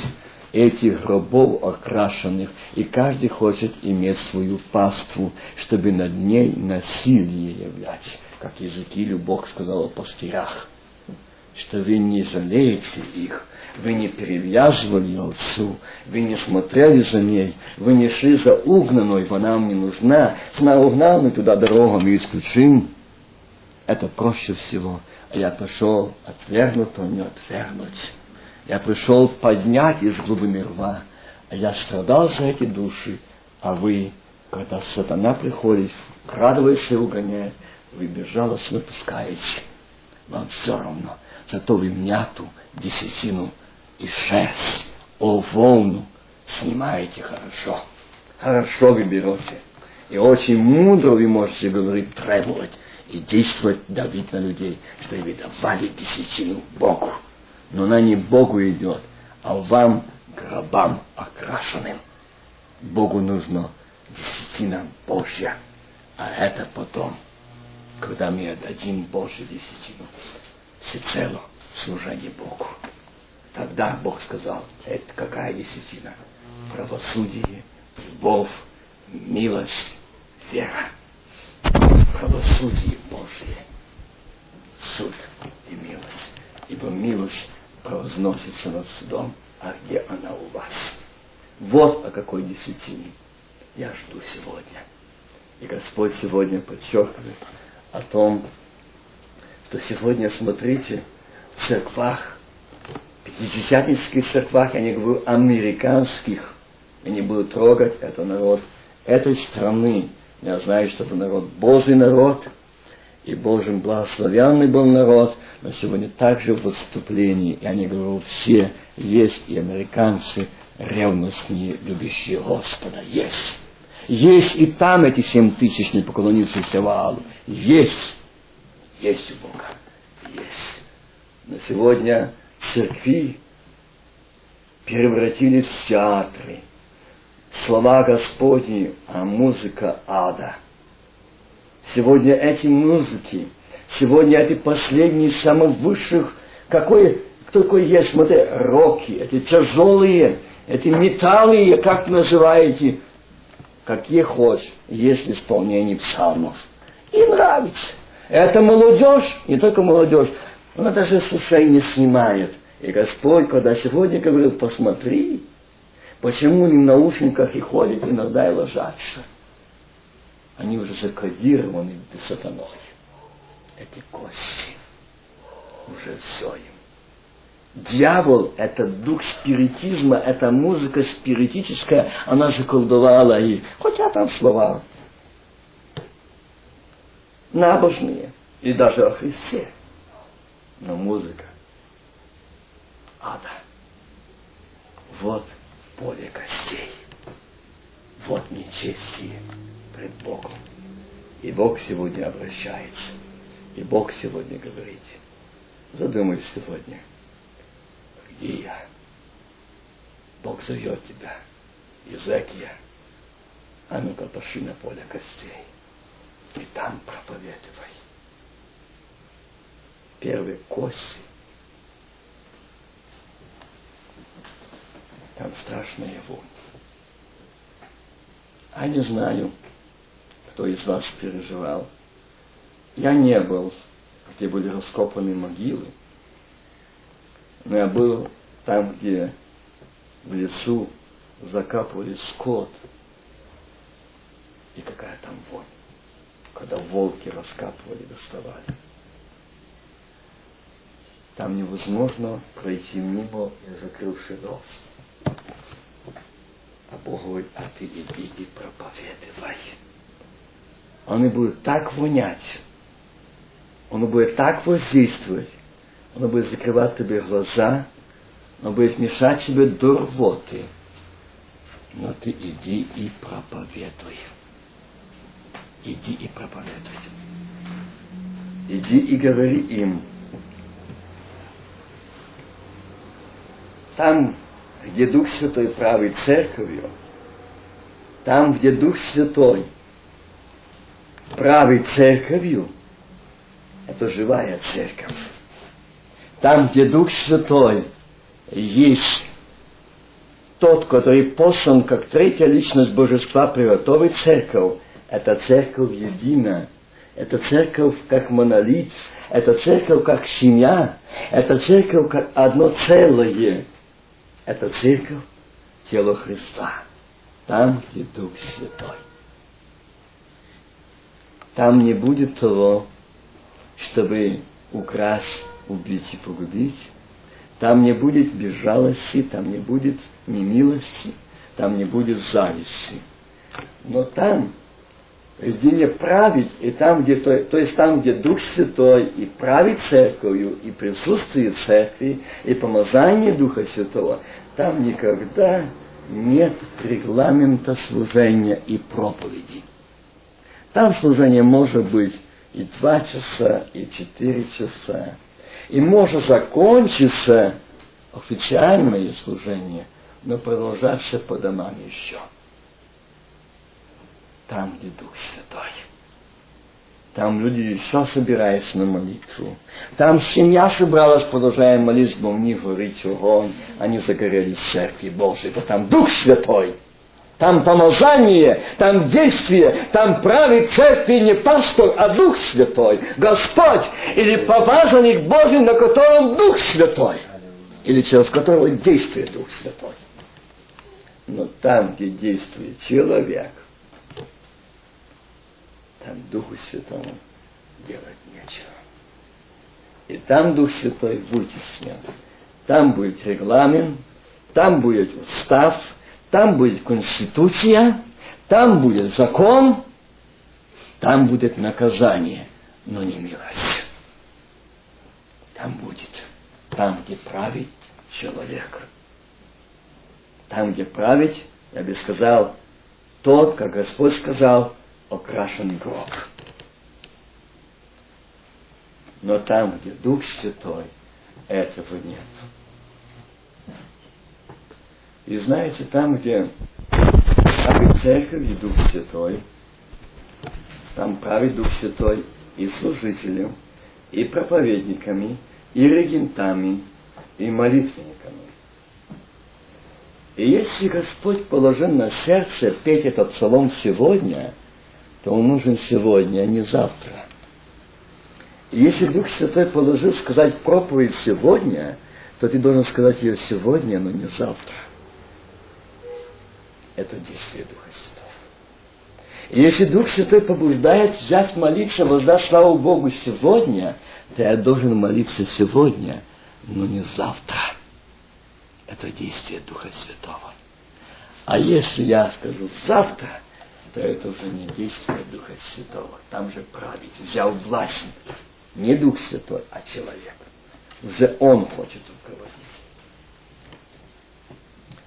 этих гробов окрашенных, и каждый хочет иметь свою паству, чтобы над ней насилие являть, как Языкилю Бог сказал о пастырях, что вы не жалеете их, вы не перевязывали овцу, вы не смотрели за ней, вы не шли за угнанной, она нам не нужна, она угнал, мы туда дорогу мы исключим. Это проще всего. А я пошел отвергнуть, то не отвергнуть. Я пришел поднять из глубины рва, а я страдал за эти души, а вы, когда сатана приходит, крадывается и угоняет, вы безжалостно пускаете. Вам все равно. Зато вы мяту, десятину и шерсть, о волну снимаете хорошо. Хорошо вы берете. И очень мудро вы можете говорить, требовать и действовать, давить на людей, что вы давали десятину Богу но она не Богу идет, а вам, гробам окрашенным. Богу нужно десятина Божья, а это потом, когда мы отдадим Божью десятину, всецело служение Богу. Тогда Бог сказал, это какая десятина? Правосудие, любовь, милость, вера. Правосудие Божье, суд и милость. Ибо милость провозносится над судом, а где она у вас? Вот о какой десятине я жду сегодня. И Господь сегодня подчеркивает о том, что сегодня, смотрите, в церквах, пятидесятнических церквах, я не говорю американских, я не буду трогать это народ этой страны. Я знаю, что это народ Божий народ – и Божьим благословенный был народ, но сегодня также в отступлении, я не говорю все, есть и американцы ревностные, любящие Господа, есть. Есть и там эти семь тысяч не поклонившихся Ваалу. Есть. Есть у Бога. Есть. Но сегодня церкви превратились в театры. Слова Господни, а музыка ада – Сегодня эти музыки, сегодня эти последние самых высших, какой, кто такой есть, смотри, роки, эти тяжелые, эти металлы, как называете, какие хочешь, есть исполнение псалмов. И нравится. Это молодежь, не только молодежь, Она даже с ушей не снимает. И Господь, когда сегодня говорил, посмотри, почему они в наушниках и ходят иногда и ложатся. Они уже закодированы сатаной. Эти кости. Уже все им. Дьявол – это дух спиритизма, это музыка спиритическая, она заколдовала их. Хотя там слова набожные, и даже о Христе. Но музыка ада. Вот поле костей. Вот нечестие пред Богом. И Бог сегодня обращается. И Бог сегодня говорит. Задумайся сегодня – где я? Бог зовет тебя. Езекия, а ну-ка пошли на поле костей. И там проповедуй. Первые кости. Там страшная вонь. А не знаю, кто из вас переживал. Я не был, где были раскопаны могилы. Но я был там, где в лесу закапывали скот. И какая там вонь, когда волки раскапывали, доставали. Там невозможно пройти мимо, не закрывши нос. А Бог говорит, а ты иди и проповедуй. Он и будет так вонять, он будет так воздействовать, оно будет закрывать тебе глаза, оно будет мешать тебе до рвоты. Но ты иди и проповедуй. Иди и проповедуй. Иди и говори им. Там, где Дух Святой правит церковью, там, где Дух Святой правит церковью, это живая церковь. Там, где Дух Святой есть тот, который послан как третья личность Божества приготовить церковь, это церковь едина, это церковь как монолит, это церковь как семья, это церковь как одно целое, это церковь тело Христа, там, где Дух Святой. Там не будет того, чтобы украсть убить и погубить. Там не будет безжалости, там не будет немилости, там не будет зависти. Но там, где не править, и там, где, то, то есть там, где Дух Святой и правит церковью, и присутствие церкви, и помазание Духа Святого, там никогда нет регламента служения и проповеди. Там служение может быть и два часа, и четыре часа, и может закончиться официальное служение, но продолжаться по домам еще. Там, где Дух Святой. Там люди еще собираются на молитву. Там семья собралась, продолжая молитву, не говорить огонь, они загорелись в церкви Божьей, там Дух Святой – там помазание, там действие, там правит церкви не пастор, а Дух Святой, Господь или помазанник Божий, на котором Дух Святой, или через которого действует Дух Святой. Но там, где действует человек, там Духу Святому делать нечего. И там Дух Святой вытеснен. Там будет регламент, там будет устав, там будет конституция, там будет закон, там будет наказание, но не милость. Там будет, там, где правит человек. Там, где править, я бы сказал, тот, как Господь сказал, окрашен гроб. Но там, где Дух Святой, этого нет. И знаете, там, где правит церковь и Дух Святой, там правит Дух Святой и служителем, и проповедниками, и регентами, и молитвенниками. И если Господь положил на сердце петь этот псалом сегодня, то он нужен сегодня, а не завтра. Если Дух Святой положил сказать проповедь сегодня, то ты должен сказать ее сегодня, но не завтра. Это действие Духа Святого. И если Дух Святой побуждает взять молиться, воздать славу Богу сегодня, то я должен молиться сегодня, но не завтра. Это действие Духа Святого. А если я скажу завтра, то это уже не действие Духа Святого. Там же править, взял власть. Не Дух Святой, а человек. Уже он хочет руководить.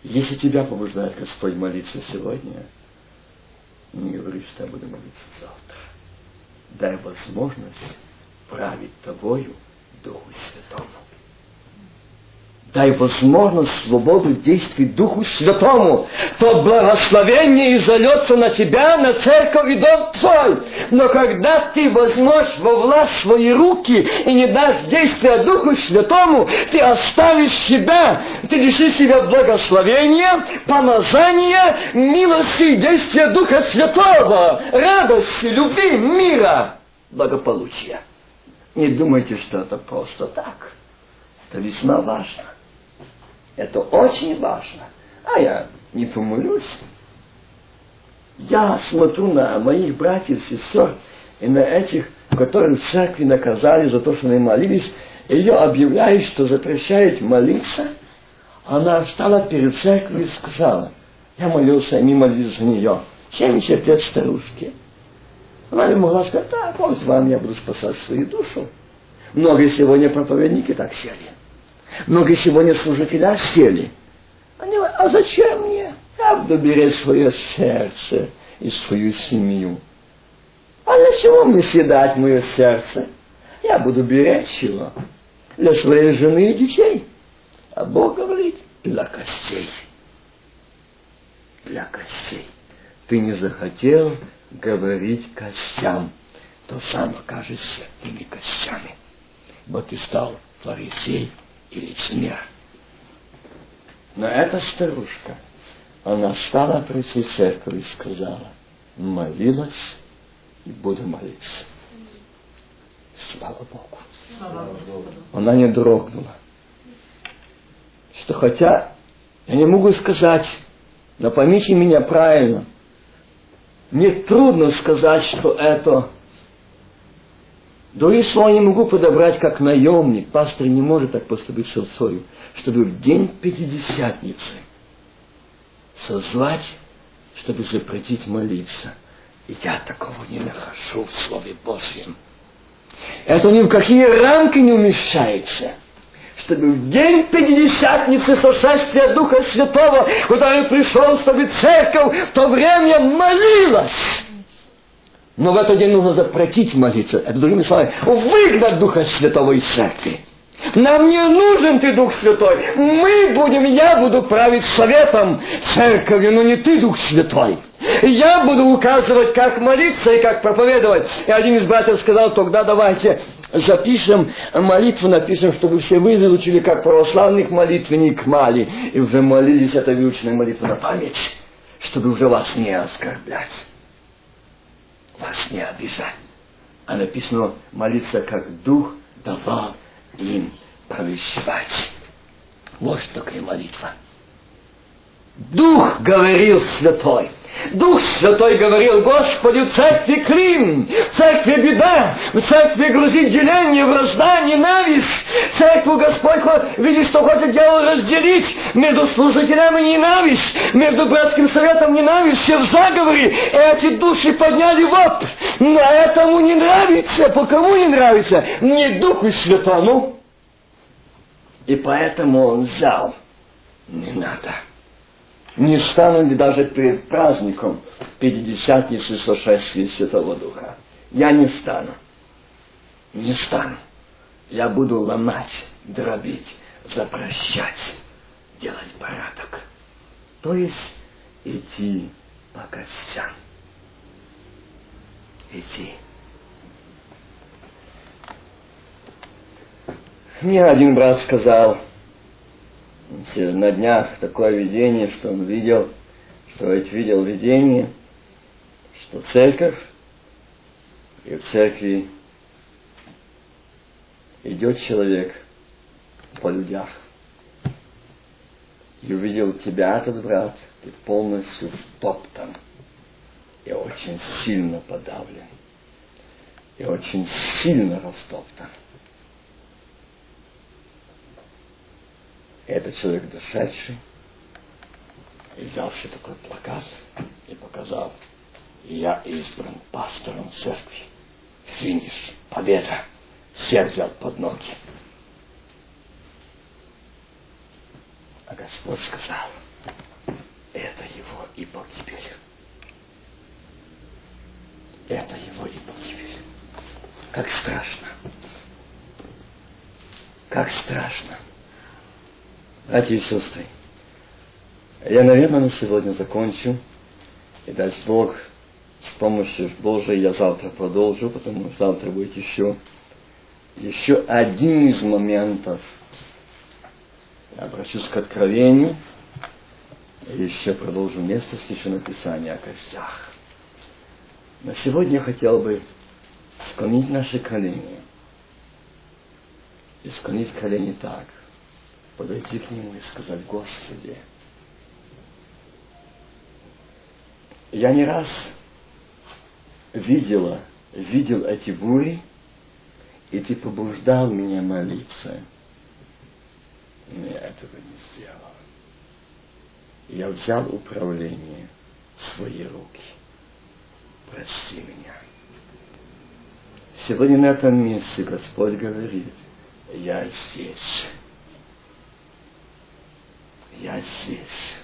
Если тебя побуждает Господь молиться сегодня, не говори, что я буду молиться завтра. Дай возможность править тобою Духу Святому дай возможность свободу действий Духу Святому, то благословение изольется на тебя, на церковь и дом твой. Но когда ты возьмешь во власть свои руки и не дашь действия Духу Святому, ты оставишь себя, ты лишишь себя благословения, помазания, милости и действия Духа Святого, радости, любви, мира, благополучия. Не думайте, что это просто так. Это весьма важно. Это очень важно. А я не помолюсь. Я смотрю на моих братьев сестер и на этих, которых в церкви наказали за то, что они молились, и ее объявляют, что запрещает молиться. Она встала перед церковью и сказала, я молился, они молились за нее. 70 лет старушки. Она не могла сказать, так, вот вам я буду спасать свою душу. Многие сегодня проповедники так сели. Много сегодня служителя сели. Они говорят, а зачем мне? Я буду свое сердце и свою семью. А для чего мне съедать мое сердце? Я буду беречь его для своей жены и детей. А Бог говорит, для костей. Для костей. Ты не захотел говорить костям, то сам окажешься теми костями. Вот ты стал фарисей, и лицемер. Но эта старушка, она стала прийти в церковь и сказала, молилась и буду молиться. Слава Богу. Слава Она не дрогнула. Что хотя я не могу сказать, но поймите меня правильно, мне трудно сказать, что это Другие слова не могу подобрать, как наемник. Пастор не может так поступить с отцою, чтобы в день Пятидесятницы созвать, чтобы запретить молиться. И я такого не нахожу в Слове Божьем. Это ни в какие рамки не умещается чтобы в день Пятидесятницы сошествия Духа Святого, который пришел, чтобы церковь в то время молилась. Но в этот день нужно запретить молиться. Это другими словами, выгнать Духа Святого из церкви. Нам не нужен ты, Дух Святой. Мы будем, я буду править советом церковью, но не ты, Дух Святой. Я буду указывать, как молиться и как проповедовать. И один из братьев сказал, тогда давайте запишем молитву, напишем, чтобы все вы выучили, как православных молитвенник мали. И уже молились этой выученной молитвой на память, чтобы уже вас не оскорблять вас не обижать. А написано молиться, как Дух давал им провещевать. Вот такое молитва. Дух говорил святой. Дух Святой говорил, Господи, в церкви Клин, в церкви беда, в церкви грузит деление, вражда, ненависть. Церкву Господь видит, что хочет дело разделить между служителями ненависть, между братским советом ненависть, все в заговоре. Эти души подняли воп. Но этому не нравится. По кому не нравится? Не Духу Святому. И поэтому он взял. Не надо не стану даже перед праздником Пятидесятницы сошествия Святого Духа. Я не стану. Не стану. Я буду ломать, дробить, запрещать, делать порядок. То есть идти по костям. Идти. Мне один брат сказал, на днях такое видение, что он видел, что ведь видел видение, что церковь, и в церкви идет человек по людях и увидел тебя, этот брат, ты полностью втоптан и очень сильно подавлен, и очень сильно растоптан. Этот человек дошедший, и взявший такой плакат и показал, я избран пастором церкви. Финиш, победа. Всех взял под ноги. А Господь сказал, это его и погибель. Это его и погибель. Как страшно. Как страшно. Братья и сестры, я, наверное, на сегодня закончу. И даст Бог, с помощью Божией я завтра продолжу, потому что завтра будет еще, еще один из моментов. Я обращусь к откровению, и еще продолжу место Священного Писания о костях. На сегодня я хотел бы склонить наши колени. И склонить колени так. Подойти к Нему и сказать, Господи, я не раз видела, видел эти бури, и ты побуждал меня молиться. Но я этого не сделал. Я взял управление в свои руки. Прости меня. Сегодня на этом месте Господь говорит, я здесь. Я здесь.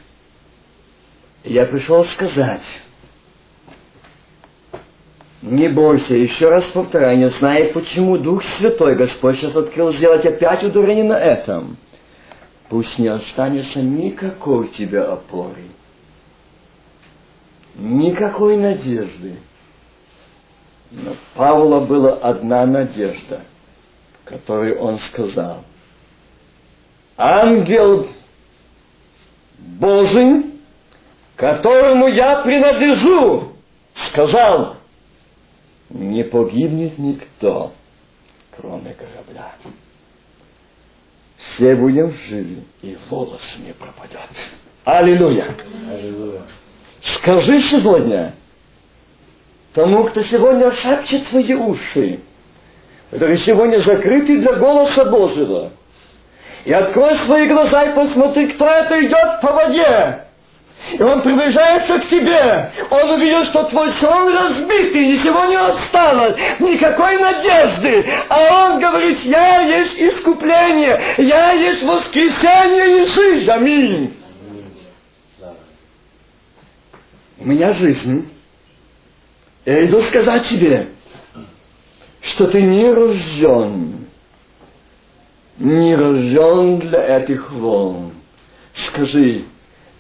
Я пришел сказать, не бойся, еще раз повторяю, не знаю, почему Дух Святой Господь сейчас открыл сделать опять ударение на этом. Пусть не останется никакой у тебя опоры, никакой надежды. Но Павла была одна надежда, которой он сказал. Ангел Божий, которому я принадлежу, сказал, не погибнет никто, кроме корабля. Все будем живы, и волос не пропадет. Аллилуйя! Аллилуйя! Скажи сегодня тому, кто сегодня шепчет свои уши, которые сегодня закрыты для голоса Божьего, и открой свои глаза и посмотри, кто это идет по воде. И он приближается к тебе. Он увидел, что твой сон разбитый, ничего не осталось, никакой надежды. А он говорит, я есть искупление, я есть воскресение и жизнь. Аминь. У меня жизнь. Я иду сказать тебе, что ты не рожден, не рожден для этих волн. Скажи,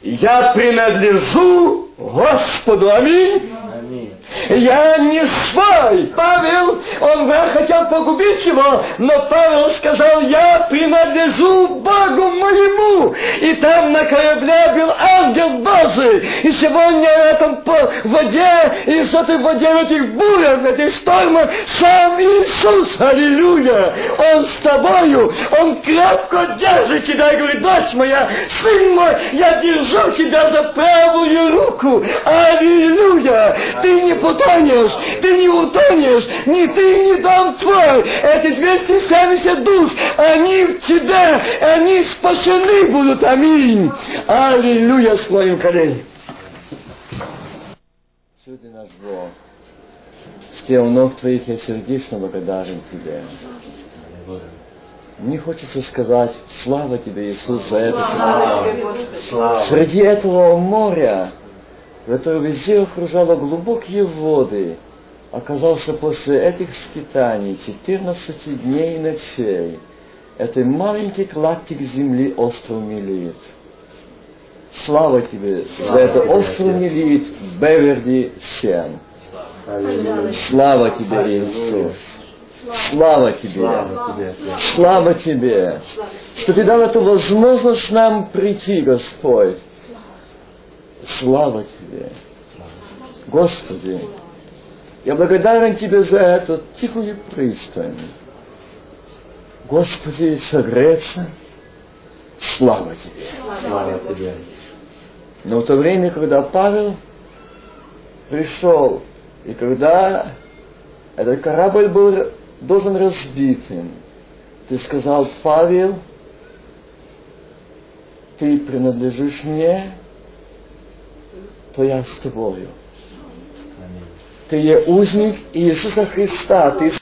я принадлежу Господу. Аминь. Я не свой. Павел, он хотел погубить его, но Павел сказал, я принадлежу Богу моему. И там на корабле был ангел Божий. И сегодня в этом воде, и с этой воде, в этих бурях, в этих штормах, сам Иисус, аллилуйя, Он с тобою, Он крепко держит тебя и говорит, дочь моя, сын мой, я держу тебя за правую руку. Аллилуйя! Ты не утонешь, ты не утонешь, ни ты, ни дом твой. Эти 270 душ, они в тебе, они спасены будут. Аминь. Аллилуйя, склоним колени. Судьи наш Бог, с тем ног Твоих я сердечно благодарен Тебе. Мне хочется сказать, слава Тебе, Иисус, за это. Среди этого моря которое везде окружало глубокие воды, оказался после этих скитаний 14 дней и ночей. Это маленький клаптик земли остров Мелит. Слава тебе за это остров Мелит, Беверди Сен. Слава тебе, Иисус. Слава тебе. Слава тебе. Что ты дал эту возможность нам прийти, Господь Слава Тебе! Господи, я благодарен Тебе за эту тихую пристань. Господи, согреться. Слава Тебе. Слава Тебе. Но в то время, когда Павел пришел, и когда этот корабль был должен разбитым, ты сказал, Павел, ты принадлежишь мне, то я с тобою. Ты є узник Ісуса Христа, ти